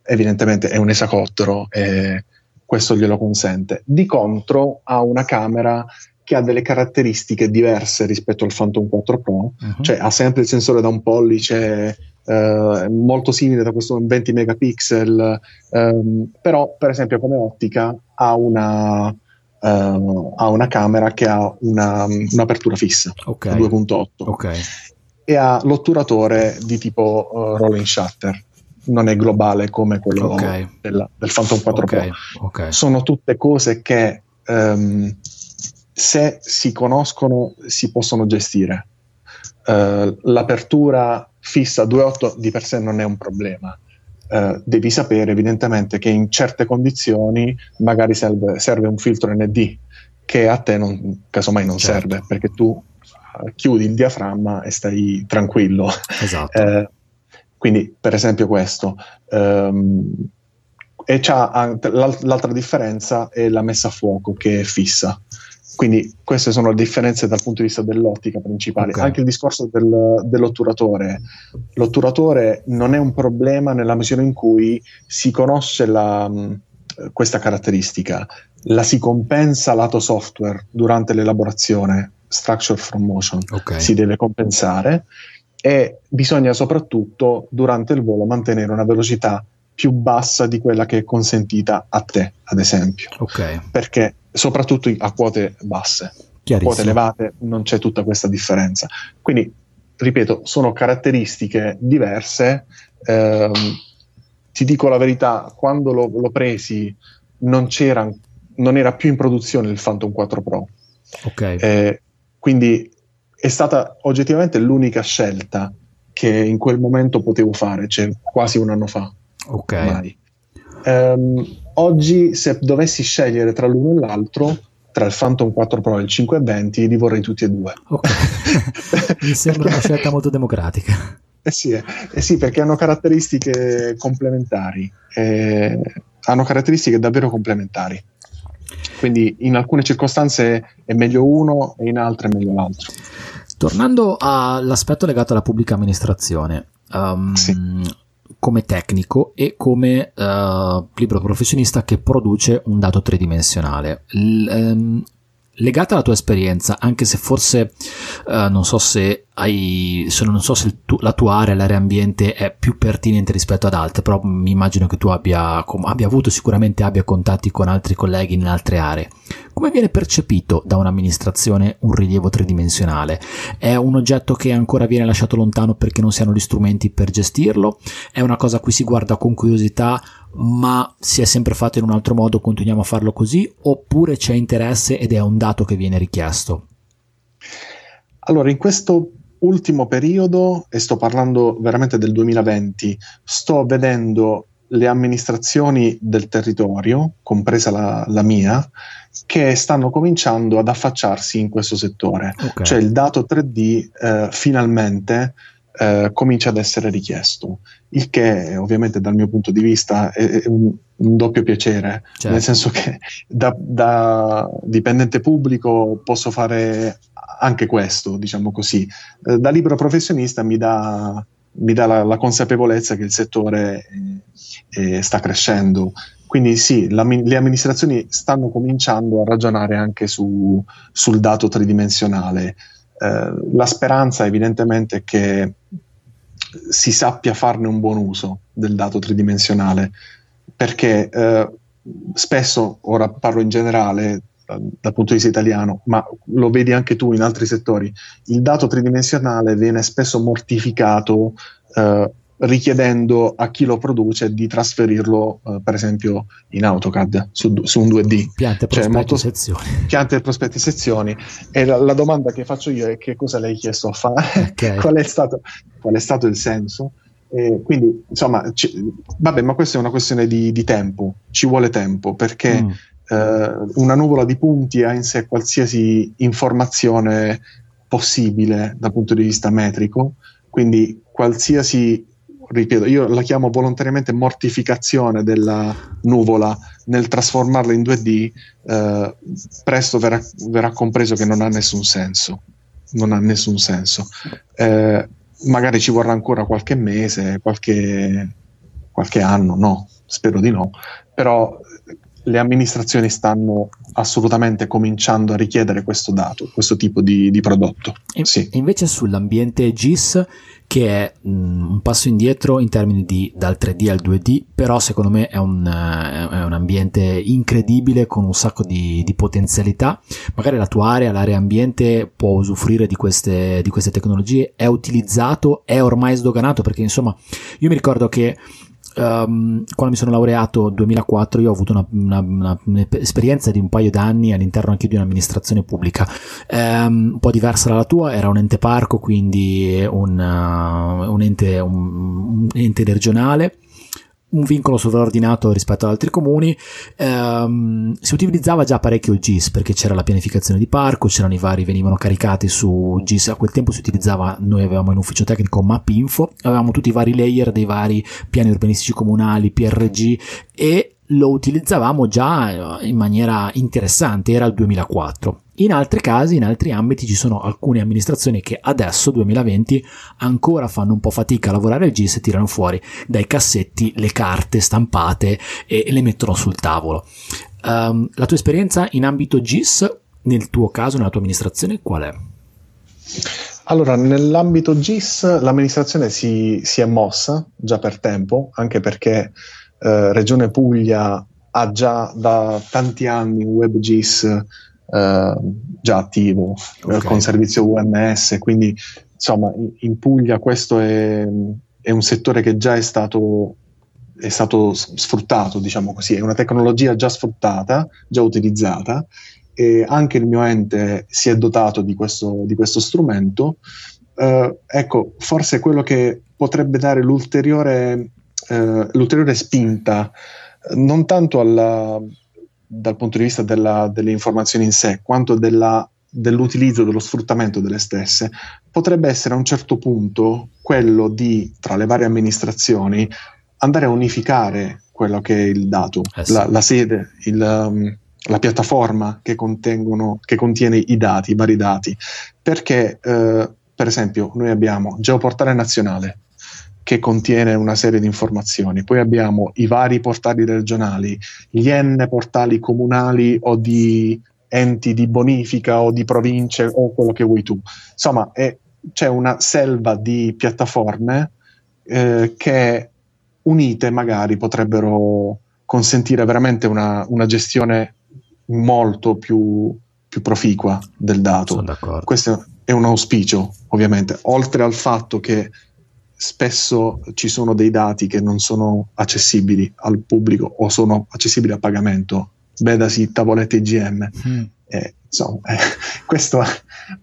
evidentemente è un esacottero e questo glielo consente. Di contro ha una camera che ha delle caratteristiche diverse rispetto al Phantom 4 Pro, uh-huh. cioè ha sempre il sensore da un pollice, eh, molto simile da questo 20 megapixel, ehm, però per esempio come ottica ha una, eh, ha una camera che ha una, un'apertura fissa, okay. 2.8, okay. e ha l'otturatore di tipo uh, rolling shutter non è globale come quello okay. della, del Phantom 4 okay. Pro. Okay. Sono tutte cose che um, se si conoscono si possono gestire. Uh, l'apertura fissa 2.8 di per sé non è un problema. Uh, devi sapere evidentemente che in certe condizioni magari serve, serve un filtro ND che a te non, casomai non certo. serve perché tu chiudi il diaframma e stai tranquillo. Esatto. eh, quindi, per esempio, questo. Um, e l'altra differenza è la messa a fuoco che è fissa. Quindi queste sono le differenze dal punto di vista dell'ottica principale. Okay. Anche il discorso del, dell'otturatore. L'otturatore non è un problema nella misura in cui si conosce la, questa caratteristica, la si compensa lato software durante l'elaborazione structure from motion, okay. si deve compensare e bisogna soprattutto durante il volo mantenere una velocità più bassa di quella che è consentita a te, ad esempio. Okay. Perché soprattutto a quote basse, quote elevate non c'è tutta questa differenza. Quindi, ripeto, sono caratteristiche diverse. Ehm, ti dico la verità, quando l'ho, l'ho presi non, c'era, non era più in produzione il Phantom 4 Pro. Okay. Eh, quindi è stata oggettivamente l'unica scelta che in quel momento potevo fare, cioè quasi un anno fa. Ok. Um, oggi, se dovessi scegliere tra l'uno e l'altro, tra il Phantom 4 Pro e il 520, li vorrei tutti e due. Ok. Mi sembra una scelta molto democratica. Eh sì, eh, eh sì, perché hanno caratteristiche complementari. Eh, hanno caratteristiche davvero complementari. Quindi in alcune circostanze è meglio uno e in altre è meglio l'altro. Tornando all'aspetto legato alla pubblica amministrazione, um, sì. come tecnico e come uh, libero professionista che produce un dato tridimensionale, l- um, legata alla tua esperienza, anche se forse uh, non so se hai, se non so se tu, la tua area, l'area ambiente è più pertinente rispetto ad altre, però mi immagino che tu abbia, com, abbia avuto sicuramente abbia contatti con altri colleghi in altre aree. Come viene percepito da un'amministrazione un rilievo tridimensionale? È un oggetto che ancora viene lasciato lontano perché non si hanno gli strumenti per gestirlo? È una cosa a cui si guarda con curiosità ma si è sempre fatto in un altro modo, continuiamo a farlo così, oppure c'è interesse ed è un dato che viene richiesto? Allora, in questo ultimo periodo, e sto parlando veramente del 2020, sto vedendo le amministrazioni del territorio, compresa la, la mia, che stanno cominciando ad affacciarsi in questo settore. Okay. Cioè il dato 3D eh, finalmente eh, comincia ad essere richiesto, il che ovviamente dal mio punto di vista è, è un, un, doppio piacere, certo. nel senso che da, da, dipendente pubblico posso fare anche questo, diciamo così, eh, da libero professionista mi dà, mi dà la, la, consapevolezza che il settore eh, sta crescendo. Quindi sì, la, le amministrazioni stanno cominciando a ragionare anche su, sul dato tridimensionale. Eh, la speranza evidentemente è che si sappia farne un buon uso del dato tridimensionale, perché eh, spesso, ora parlo in generale dal, dal punto di vista italiano, ma lo vedi anche tu in altri settori, il dato tridimensionale viene spesso mortificato eh, richiedendo a chi lo produce di trasferirlo, uh, per esempio, in AutoCAD su, su un 2D. Piante, prospetti, cioè, molto, sezioni. Piante, prospetti, sezioni. E la, la, domanda che faccio io è che cosa lei ha chiesto a fare? Okay. qual, è stato, qual, è stato, il senso? E quindi, insomma, ci, vabbè, ma questa è una questione di, di tempo, ci vuole tempo, perché mm. uh, una nuvola di punti ha in sé qualsiasi informazione possibile dal punto di vista metrico, quindi qualsiasi ripeto, io la chiamo volontariamente mortificazione della nuvola nel trasformarla in 2D, eh, presto verrà, verrà, compreso che non ha nessun senso. Non ha nessun senso. Eh, magari ci vorrà ancora qualche mese, qualche, qualche anno, no, spero di no, però le amministrazioni stanno assolutamente cominciando a richiedere questo dato, questo tipo di, di prodotto. E, sì. Invece sull'ambiente GIS che è mm, un passo indietro in termini di dal 3D al 2D, però secondo me è un, eh, è un ambiente incredibile con un sacco di, di, potenzialità. Magari la tua area, l'area ambiente può usufruire di queste, di queste tecnologie, è utilizzato, è ormai sdoganato perché insomma io mi ricordo che um, quando mi sono laureato nel 2004 io ho avuto una, una, una, un'esperienza di un paio d'anni all'interno anche di un'amministrazione pubblica. Um, un po' diversa dalla tua era un ente parco quindi un, uh, un, ente, un, un ente regionale un vincolo sovraordinato rispetto ad altri comuni, ehm, si utilizzava già parecchio il GIS perché c'era la pianificazione di parco, c'erano i vari, venivano caricati su GIS, a quel tempo si utilizzava, noi avevamo in ufficio tecnico MapInfo, avevamo tutti i vari layer dei vari piani urbanistici comunali, PRG e lo utilizzavamo già in maniera interessante, era il 2004. In altri casi, in altri ambiti, ci sono alcune amministrazioni che adesso, 2020, ancora fanno un po' fatica a lavorare il GIS e tirano fuori dai cassetti le carte stampate e le mettono sul tavolo. Um, la tua esperienza in ambito GIS, nel tuo caso, nella tua amministrazione, qual è? Allora, nell'ambito GIS l'amministrazione si, si è mossa già per tempo, anche perché eh, Regione Puglia ha già da tanti anni un WebGIS eh, già attivo okay. con servizio UMS, quindi insomma in Puglia questo è, è un settore che già è stato, è stato sfruttato, diciamo così, è una tecnologia già sfruttata, già utilizzata e anche il mio ente si è dotato di questo, di questo strumento. Uh, ecco, forse quello che potrebbe dare l'ulteriore eh, l'ulteriore spinta, non tanto alla, dal punto di vista della, delle informazioni in sé, quanto della, dell'utilizzo, dello sfruttamento delle stesse, potrebbe essere a un certo punto quello di, tra le varie amministrazioni, andare a unificare quello che è il dato, eh sì. la, la, sede, il, um, la piattaforma che, che, contiene i dati, i vari dati. Perché, eh, per esempio, noi abbiamo Geoportale Nazionale, che contiene una serie di informazioni. Poi abbiamo i vari portali regionali, gli N portali comunali o di enti di bonifica o di province o quello che vuoi tu. Insomma, è, c'è una selva di piattaforme eh, che unite magari potrebbero consentire veramente una, una gestione molto più, più, proficua del dato. Questo è un auspicio, ovviamente, oltre al fatto che spesso ci sono dei dati che non sono accessibili al pubblico o sono accessibili a pagamento, vedasi tavolette IGM. Mm. Eh, insomma, eh, questo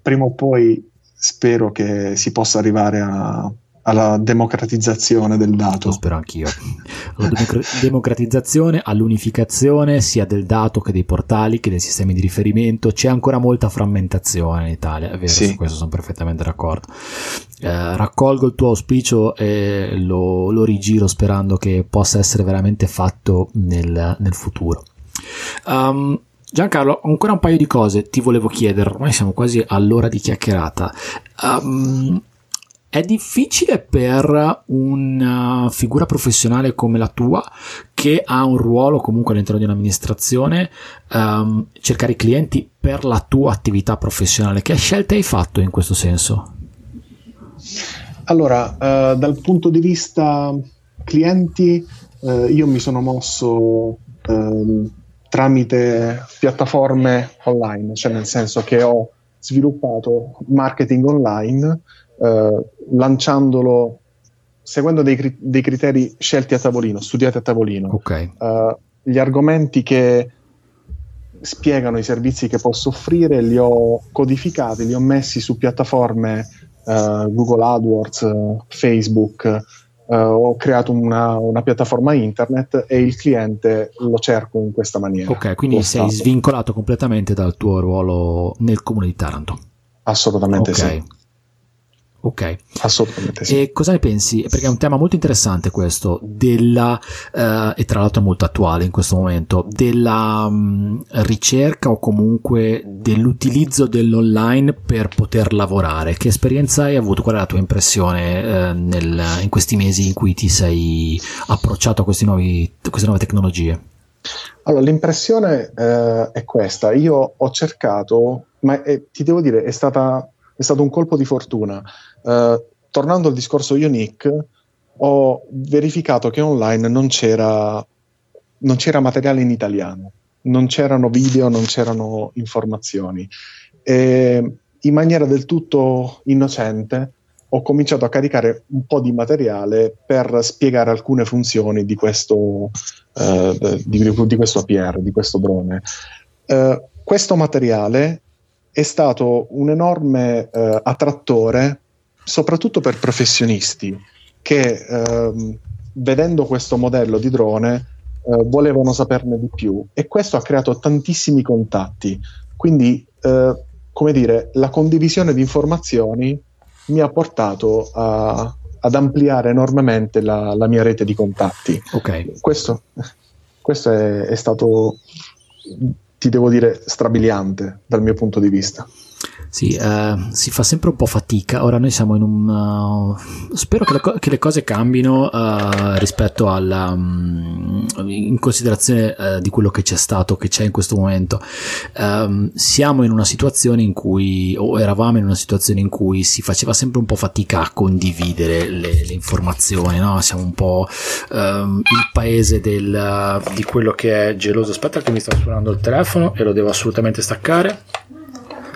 prima o poi spero che si possa arrivare a, alla democratizzazione del dato. Lo spero anch'io. Alla democratizzazione, all'unificazione sia del dato che dei portali che dei sistemi di riferimento. C'è ancora molta frammentazione in Italia, è vero, sì. su questo sono perfettamente d'accordo. Eh, raccolgo il tuo auspicio e lo, lo, rigiro sperando che possa essere veramente fatto nel, nel futuro. Um, Giancarlo, ancora un paio di cose ti volevo chiedere, ormai siamo quasi all'ora di chiacchierata. Um, è difficile per una figura professionale come la tua, che ha un ruolo comunque all'interno di un'amministrazione, um, cercare i clienti per la tua attività professionale. Che scelte hai fatto in questo senso? Allora, uh, dal punto di vista clienti, uh, io mi sono mosso uh, tramite piattaforme online, cioè nel senso che ho sviluppato marketing online eh, lanciandolo seguendo dei, dei, criteri scelti a tavolino, studiati a tavolino. Okay. Uh, gli argomenti che spiegano i servizi che posso offrire li ho codificati, li ho messi su piattaforme uh, Google AdWords, Facebook, uh, ho creato una, una, piattaforma internet e il cliente lo cerco in questa maniera. Ok, quindi sei svincolato completamente dal tuo ruolo nel comune di Taranto. Assolutamente okay. sì. Ok. Assolutamente sì. E cosa ne pensi? Perché è un tema molto interessante questo, della, eh, e tra l'altro molto attuale in questo momento, della mh, mm, ricerca o comunque dell'utilizzo dell'online per poter lavorare. Che esperienza hai avuto? Qual è la tua impressione eh, nel, in questi mesi in cui ti sei approcciato a nuovi, queste nuove tecnologie? Allora, l'impressione eh, è questa. Io ho cercato, ma eh, ti devo dire, è stata è stato un colpo di fortuna. Uh, tornando al discorso Unique, ho verificato che online non c'era, non c'era materiale in italiano, non c'erano video, non c'erano informazioni. E in maniera del tutto innocente ho cominciato a caricare un po' di materiale per spiegare alcune funzioni di questo, eh, di, di, questo APR, di questo drone. Eh, questo materiale è stato un enorme eh, attrattore, soprattutto per professionisti che ehm, vedendo questo modello di drone eh, volevano saperne di più e questo ha creato tantissimi contatti. Quindi, eh, come dire, la condivisione di informazioni mi ha portato a, ad ampliare enormemente la, la, mia rete di contatti. Okay. Questo, questo è, è stato, ti devo dire, strabiliante dal mio punto di vista. Sì, eh, si fa sempre un po' fatica. Ora noi siamo in un... Uh, spero che le, co- che le, cose cambino uh, rispetto alla... Um, in considerazione uh, di quello che c'è stato, che c'è in questo momento. Um, siamo in una situazione in cui, o eravamo in una situazione in cui si faceva sempre un po' fatica a condividere le, le informazioni, no? Siamo un po' um, il paese del, di quello che è geloso. Aspetta che mi sta suonando il telefono e lo devo assolutamente staccare.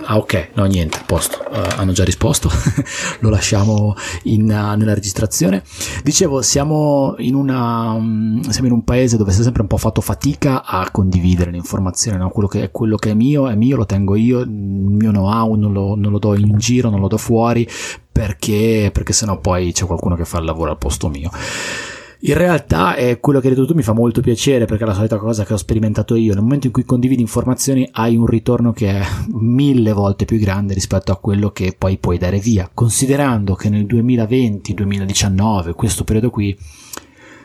Ah ok, no niente, posto, uh, hanno già risposto, lo lasciamo in, uh, nella registrazione. Dicevo, siamo in, una, um, siamo in, un paese dove si è sempre un po' fatto fatica a condividere l'informazione, no? quello, che è, quello che è mio è mio, lo tengo io, il mio know-how non lo, non lo do in giro, non lo do fuori, perché, perché sennò poi c'è qualcuno che fa il lavoro al posto mio. In realtà è quello che hai detto tu mi fa molto piacere perché è la solita cosa che ho sperimentato io. Nel momento in cui condividi informazioni hai un ritorno che è mille volte più grande rispetto a quello che poi puoi dare via. Considerando che nel 2020-2019, questo periodo qui,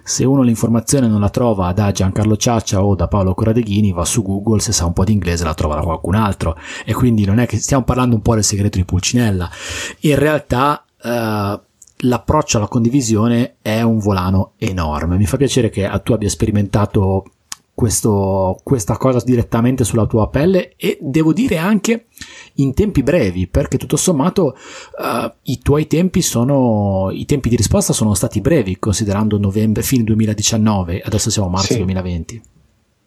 se uno l'informazione non la trova da Giancarlo Ciaccia o da Paolo Corradeghini, va su Google, se sa un po' di inglese la trova da qualcun altro. E quindi non è che stiamo parlando un po' del segreto di Pulcinella. In realtà... Uh, l'approccio alla condivisione è un volano enorme. Mi fa piacere che tu abbia sperimentato questo, questa cosa direttamente sulla tua pelle e devo dire anche in tempi brevi perché tutto sommato uh, i tuoi tempi sono i tempi di risposta sono stati brevi considerando novembre fine 2019 adesso siamo a marzo sì. 2020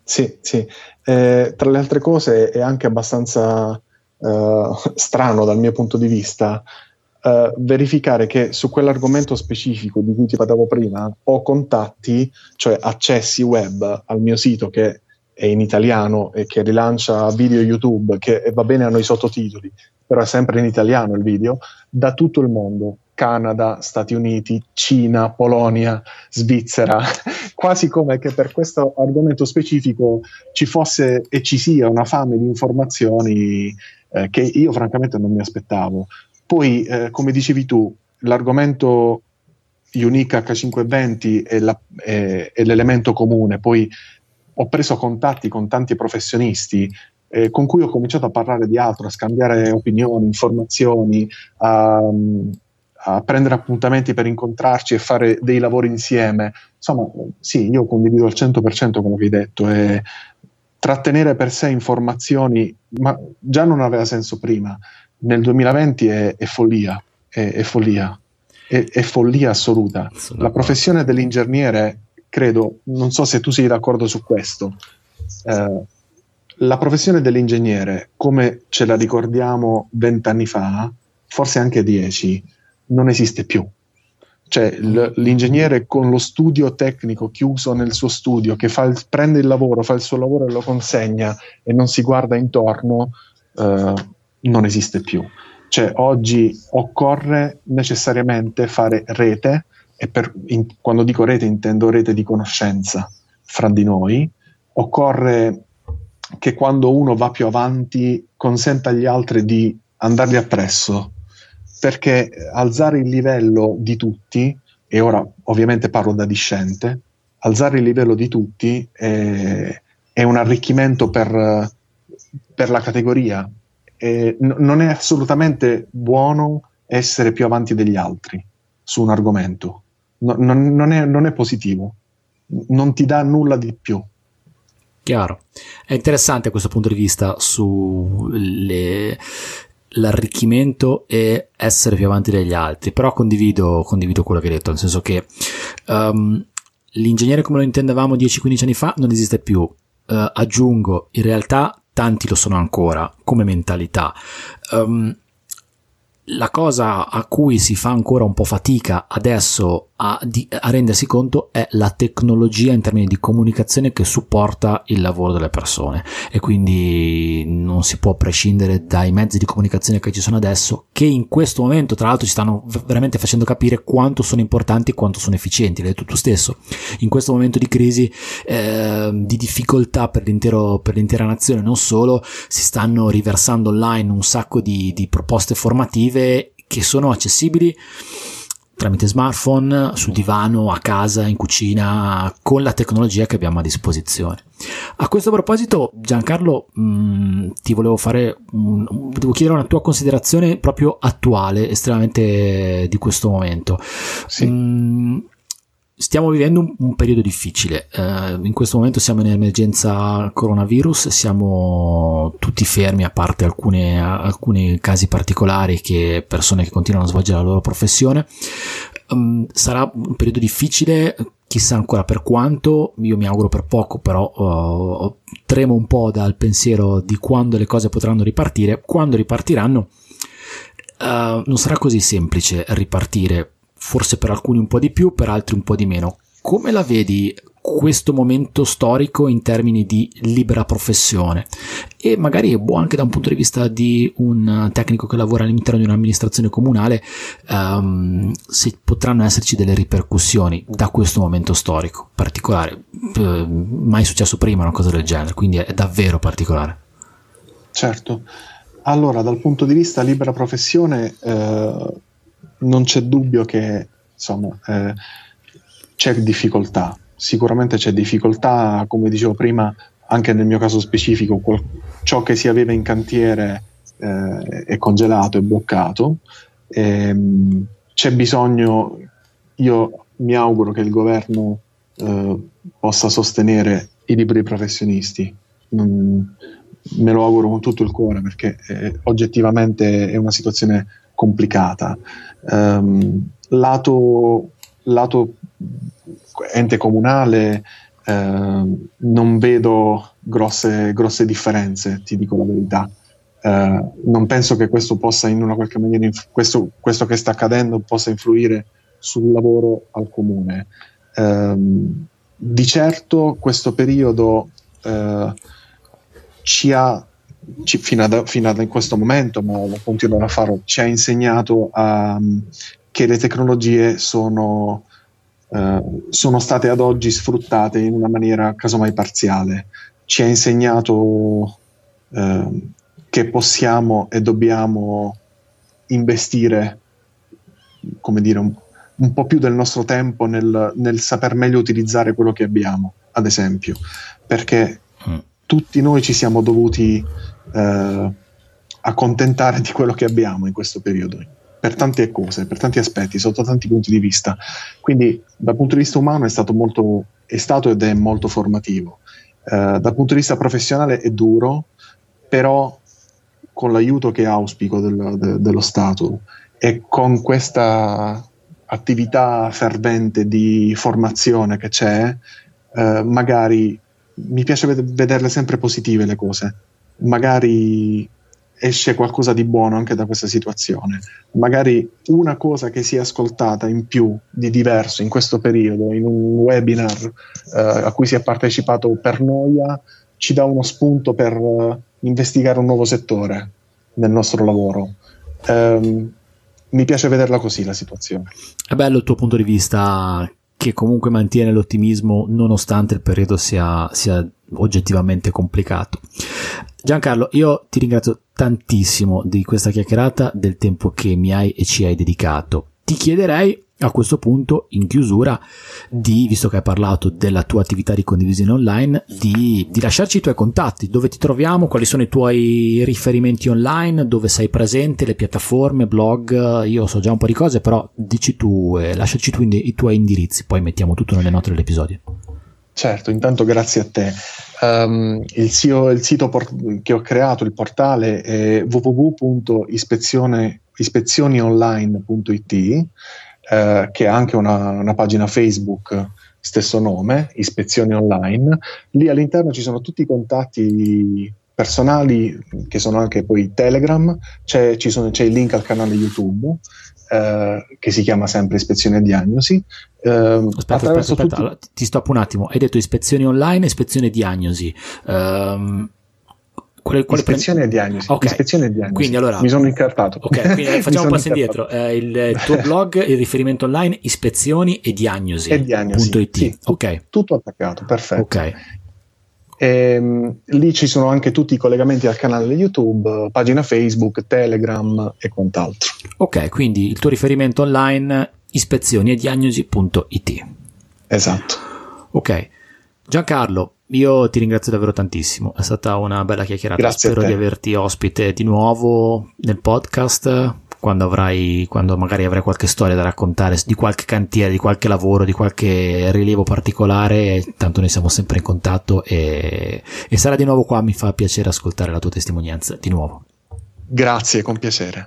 sì sì eh, tra le altre cose è anche abbastanza uh, strano dal mio punto di vista uh, verificare che su quell'argomento specifico di cui ti parlavo prima ho contatti, cioè accessi web al mio sito che è in italiano e che rilancia video YouTube, che va bene hanno i sottotitoli, però è sempre in italiano il video, da tutto il mondo. Canada, Stati Uniti, Cina, Polonia, Svizzera, quasi come che per questo argomento specifico ci fosse e ci sia una fame di informazioni eh, che io francamente non mi aspettavo. Poi, eh, come dicevi tu, l'argomento Unique H520 è, la, è, è, l'elemento comune. Poi ho preso contatti con tanti professionisti eh, con cui ho cominciato a parlare di altro, a scambiare opinioni, informazioni, a, a, prendere appuntamenti per incontrarci e fare dei lavori insieme. Insomma, sì, io condivido al 100% quello che hai detto. E trattenere per sé informazioni, ma già non aveva senso prima nel 2020 è, è follia, è, è follia, è, follia assoluta. La professione dell'ingegnere, credo, non so se tu sei d'accordo su questo, eh, la professione dell'ingegnere, come ce la ricordiamo vent'anni fa, forse anche dieci, non esiste più. Cioè l'ingegnere con lo studio tecnico chiuso nel suo studio, che il, prende il lavoro, fa il suo lavoro e lo consegna e non si guarda intorno, eh, non esiste più. Cioè oggi occorre necessariamente fare rete, e per, in, quando dico rete intendo rete di conoscenza fra di noi, occorre che quando uno va più avanti consenta agli altri di andargli appresso, perché alzare il livello di tutti, e ora ovviamente parlo da discente, alzare il livello di tutti è, è un arricchimento per, per la categoria, eh, n- non è assolutamente buono essere più avanti degli altri su un argomento. No, non, non, è, non è positivo, non ti dà nulla di più. Chiaro. È interessante questo punto di vista sull'arricchimento e essere più avanti degli altri, però condivido, condivido quello che hai detto, nel senso che um, l'ingegnere come lo intendevamo 10-15 anni fa non esiste più. Uh, aggiungo, in realtà tanti lo sono ancora come mentalità. Um, la cosa a cui si fa ancora un po' fatica adesso a, di, a, rendersi conto è la tecnologia in termini di comunicazione che supporta il lavoro delle persone. E quindi non si può prescindere dai mezzi di comunicazione che ci sono adesso che in questo momento tra l'altro ci stanno veramente facendo capire quanto sono importanti e quanto sono efficienti. L'hai detto tu stesso. In questo momento di crisi eh, di difficoltà per, per l'intera nazione non solo si stanno riversando online un sacco di, di proposte formative che sono accessibili tramite smartphone, sul divano, a casa, in cucina, con la tecnologia che abbiamo a disposizione. A questo proposito, Giancarlo, mh, mm, ti volevo fare, mh, devo chiedere una tua considerazione proprio attuale, estremamente di questo momento. Sì. Mh, mm, Stiamo vivendo un, un periodo difficile, uh, in questo momento siamo in emergenza coronavirus, siamo tutti fermi a parte alcune, alcuni casi particolari che persone che continuano a svolgere la loro professione. Um, sarà un periodo difficile, chissà ancora per quanto, io mi auguro per poco, però uh, tremo un po' dal pensiero di quando le cose potranno ripartire. Quando ripartiranno, uh, non sarà così semplice ripartire forse per alcuni un po' di più, per altri un po' di meno. Come la vedi questo momento storico in termini di libera professione? E magari è buono anche da un punto di vista di un tecnico che lavora all'interno di un'amministrazione comunale um, se potranno esserci delle ripercussioni da questo momento storico particolare. Uh, mai successo prima una cosa del genere quindi è davvero particolare. Certo. Allora dal punto di vista libera professione uh non c'è dubbio che insomma, eh, c'è difficoltà, sicuramente c'è difficoltà, come dicevo prima, anche nel mio caso specifico, quel, ciò che si aveva in cantiere eh, è congelato, è bloccato. Ehm, c'è bisogno, io mi auguro che il governo eh, possa sostenere i liberi professionisti. Non, me lo auguro con tutto il cuore perché eh, oggettivamente è una situazione complicata. Um, lato, lato, ente comunale uh, non vedo grosse, grosse, differenze, ti dico la verità. Uh, non penso che questo possa in una qualche maniera, inf- questo, questo, che sta accadendo possa influire sul lavoro al comune. Um, di certo questo periodo uh, ci ha ci, fino, ad, fino ad in questo momento, ma lo continuerà a farlo, ci ha insegnato a, che le tecnologie sono, eh, sono state ad oggi sfruttate in una maniera casomai parziale. Ci ha insegnato eh, che possiamo e dobbiamo investire, come dire, un, un po' più del nostro tempo nel, nel, saper meglio utilizzare quello che abbiamo, ad esempio, perché mm. tutti noi ci siamo dovuti eh, accontentare di quello che abbiamo in questo periodo, per tante cose, per tanti aspetti, sotto tanti punti di vista. Quindi dal punto di vista umano è stato, molto, è stato ed è molto formativo. Eh, dal punto di vista professionale è duro, però con l'aiuto che auspico del, de, dello Stato e con questa attività fervente di formazione che c'è, eh, magari mi piace ved- vederle sempre positive le cose magari esce qualcosa di buono anche da questa situazione. Magari una cosa che si è ascoltata in più di diverso in questo periodo, in un webinar eh, a cui si è partecipato per noia, ci dà uno spunto per uh, investigare un nuovo settore nel nostro lavoro. Um, mi piace vederla così la situazione. È bello il tuo punto di vista che comunque mantiene l'ottimismo nonostante il periodo sia, sia oggettivamente complicato. Giancarlo, io ti ringrazio tantissimo di questa chiacchierata, del tempo che mi hai e ci hai dedicato. Ti chiederei a questo punto, in chiusura, di, visto che hai parlato della tua attività di condivisione online, di, di, lasciarci i tuoi contatti, dove ti troviamo, quali sono i tuoi riferimenti online, dove sei presente, le piattaforme, blog, io so già un po' di cose, però dici tu e lasciaci tu i tuoi indirizzi, poi mettiamo tutto nelle note dell'episodio. Certo, intanto grazie a te. Um, il, sito, il sito por- che ho creato, il portale, è www.ispezionionline.it eh, che ha anche una, una, pagina Facebook stesso nome, Ispezioni Online. Lì all'interno ci sono tutti i contatti personali che sono anche poi Telegram, c'è, sono, c'è il link al canale YouTube eh, che si chiama sempre Ispezione e Diagnosi. Eh, aspetta, aspetta, aspetta. Tutti... Ti stoppo un attimo. Hai detto ispezioni online, ispezione e diagnosi. Um, quale, quale ispezione pre... e diagnosi. Okay. Ispezione e diagnosi. Quindi allora, mi sono incartato. Ok, quindi facciamo un passo indietro. Eh, il, il, tuo blog, il riferimento online, ispezioni e diagnosi. E diagnosi. Sì, ok. Tutto attaccato, perfetto. Ok. E, ehm, lì ci sono anche tutti i collegamenti al canale YouTube, pagina Facebook, Telegram e quant'altro. Ok, quindi il tuo riferimento online ispezioni e diagnosi.it. Esatto. Ok. Giancarlo, io ti ringrazio davvero tantissimo, è stata una bella chiacchierata. Grazie Spero di averti ospite di nuovo nel podcast quando avrai, quando magari avrai qualche storia da raccontare di qualche cantiere, di qualche lavoro, di qualche rilievo particolare, tanto noi siamo sempre in contatto e, e sarà di nuovo qua, mi fa piacere ascoltare la tua testimonianza di nuovo. Grazie, con piacere.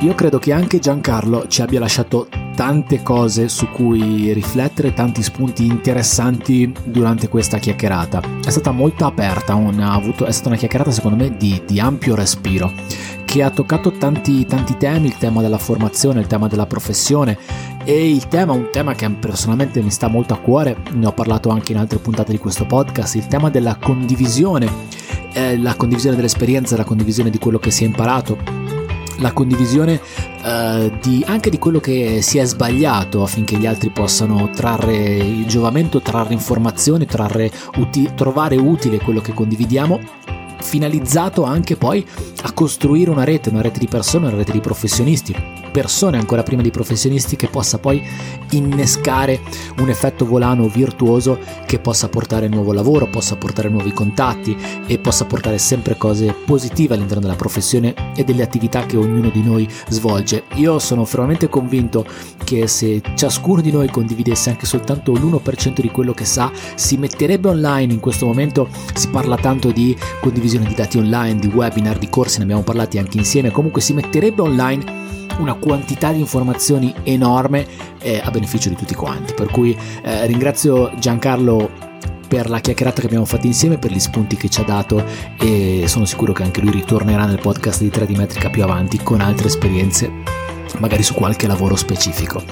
Io credo che anche Giancarlo ci abbia lasciato tante cose su cui riflettere, tanti spunti interessanti durante questa chiacchierata. È stata molto aperta, avuto, è stata una chiacchierata secondo me di, di ampio respiro che ha toccato tanti, tanti temi, il tema della formazione, il tema della professione e il tema, un tema che personalmente mi sta molto a cuore, ne ho parlato anche in altre puntate di questo podcast, il tema della condivisione, eh, la condivisione dell'esperienza, la condivisione di quello che si è imparato la condivisione uh, di, anche di quello che si è sbagliato affinché gli altri possano trarre il giovamento, trarre informazioni, trarre uti- trovare utile quello che condividiamo finalizzato anche poi a costruire una rete, una rete di persone, una rete di professionisti, persone ancora prima di professionisti che possa poi innescare un effetto volano virtuoso che possa portare nuovo lavoro, possa portare nuovi contatti e possa portare sempre cose positive all'interno della professione e delle attività che ognuno di noi svolge. Io sono fermamente convinto che se ciascuno di noi condividesse anche soltanto l'1% di quello che sa, si metterebbe online in questo momento, si parla tanto di condivisione di dati online, di webinar, di corsi, ne abbiamo parlati anche insieme, comunque si metterebbe online una quantità di informazioni enorme eh, a beneficio di tutti quanti. Per cui eh, ringrazio Giancarlo per la chiacchierata che abbiamo fatto insieme, per gli spunti che ci ha dato e sono sicuro che anche lui ritornerà nel podcast di 3D Metrica più avanti con altre esperienze, magari su qualche lavoro specifico.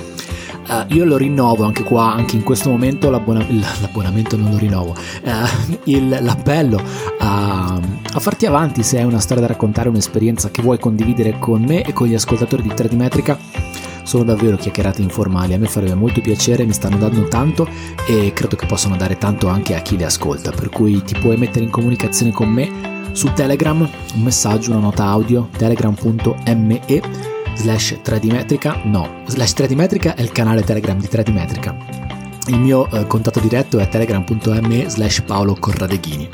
Uh, io lo rinnovo anche qua, anche in questo momento l'abbona- l'abbonamento non lo rinnovo, uh, il, l'appello a, a, farti avanti se hai una storia da raccontare, un'esperienza che vuoi condividere con me e con gli ascoltatori di 3D Metrica. Sono davvero chiacchierate informali, a me farebbe molto piacere, mi stanno dando tanto e credo che possano dare tanto anche a chi le ascolta, per cui ti puoi mettere in comunicazione con me su Telegram, un messaggio, una nota audio, telegram.me slash 3D Metrica, no, slash 3D Metrica è il canale Telegram di 3D Metrica. Il mio eh, contatto diretto è telegram.me slash Paolo Corradeghini.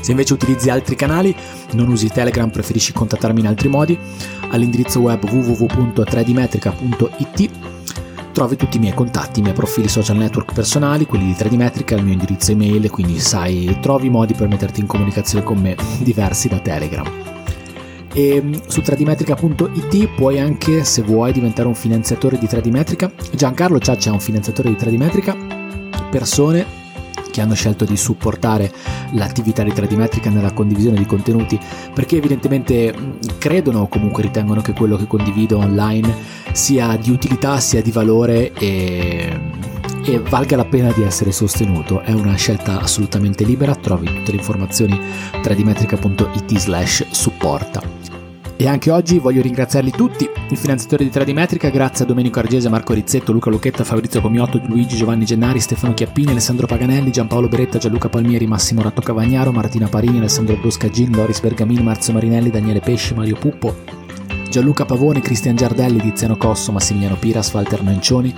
Se invece utilizzi altri canali, non usi Telegram, preferisci contattarmi in altri modi, all'indirizzo web www.3dmetrica.it trovi tutti i miei contatti, i miei profili social network personali, quelli di 3D Metrica, il mio indirizzo email, quindi sai, trovi modi per metterti in comunicazione con me diversi da Telegram. E mm, su 3dmetrica.it puoi anche, se vuoi, diventare un finanziatore di 3D Giancarlo Ciaccia è un finanziatore di 3D persone che hanno scelto di supportare l'attività di 3D nella condivisione di contenuti perché evidentemente mm, credono o comunque ritengono che quello che condivido online sia di utilità, sia di valore e, e valga la pena di essere sostenuto. È una scelta assolutamente libera, trovi tutte le informazioni 3dmetrica.it slash supporta. E anche oggi voglio ringraziarli tutti, il finanziatore di 3D Metrica, grazie a Domenico Argese, Marco Rizzetto, Luca Lucchetta, Fabrizio Comiotto, Luigi Giovanni Gennari, Stefano Chiappini, Alessandro Paganelli, Giampaolo Beretta, Gianluca Palmieri, Massimo Ratto Cavagnaro, Martina Parini, Alessandro Bruscagin, Loris Bergamini, Marzio Marinelli, Daniele Pesci, Mario Puppo, Gianluca Pavone, Cristian Giardelli, Tiziano Cosso, Massimiliano Piras, Walter Nancioni,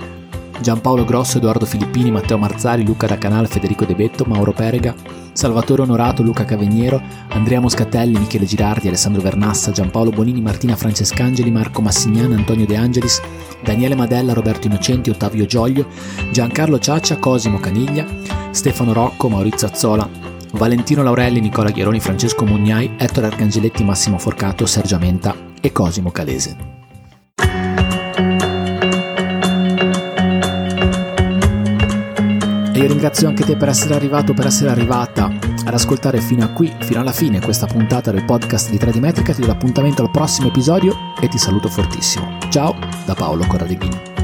Giampaolo Grosso, Edoardo Filippini, Matteo Marzari, Luca da Federico De Betto, Mauro Perega, Salvatore Onorato, Luca Cavegniero, Andrea Moscatelli, Michele Girardi, Alessandro Vernassa, Giampaolo Bonini, Martina Francescangeli, Marco Massignana, Antonio De Angelis, Daniele Madella, Roberto Innocenti, Ottavio Gioglio, Giancarlo Ciaccia, Cosimo Caniglia, Stefano Rocco, Maurizio Azzola, Valentino Laurelli, Nicola Ghieroni, Francesco Mugnai, Ettore Arcangeletti, Massimo Forcato, Sergio Menta e Cosimo Calese. E io ringrazio anche te per essere arrivato, per essere arrivata ad ascoltare fino a qui, fino alla fine, questa puntata del podcast di 3D Metrica. Ti do l'appuntamento al prossimo episodio e ti saluto fortissimo. Ciao da Paolo Corradeghini.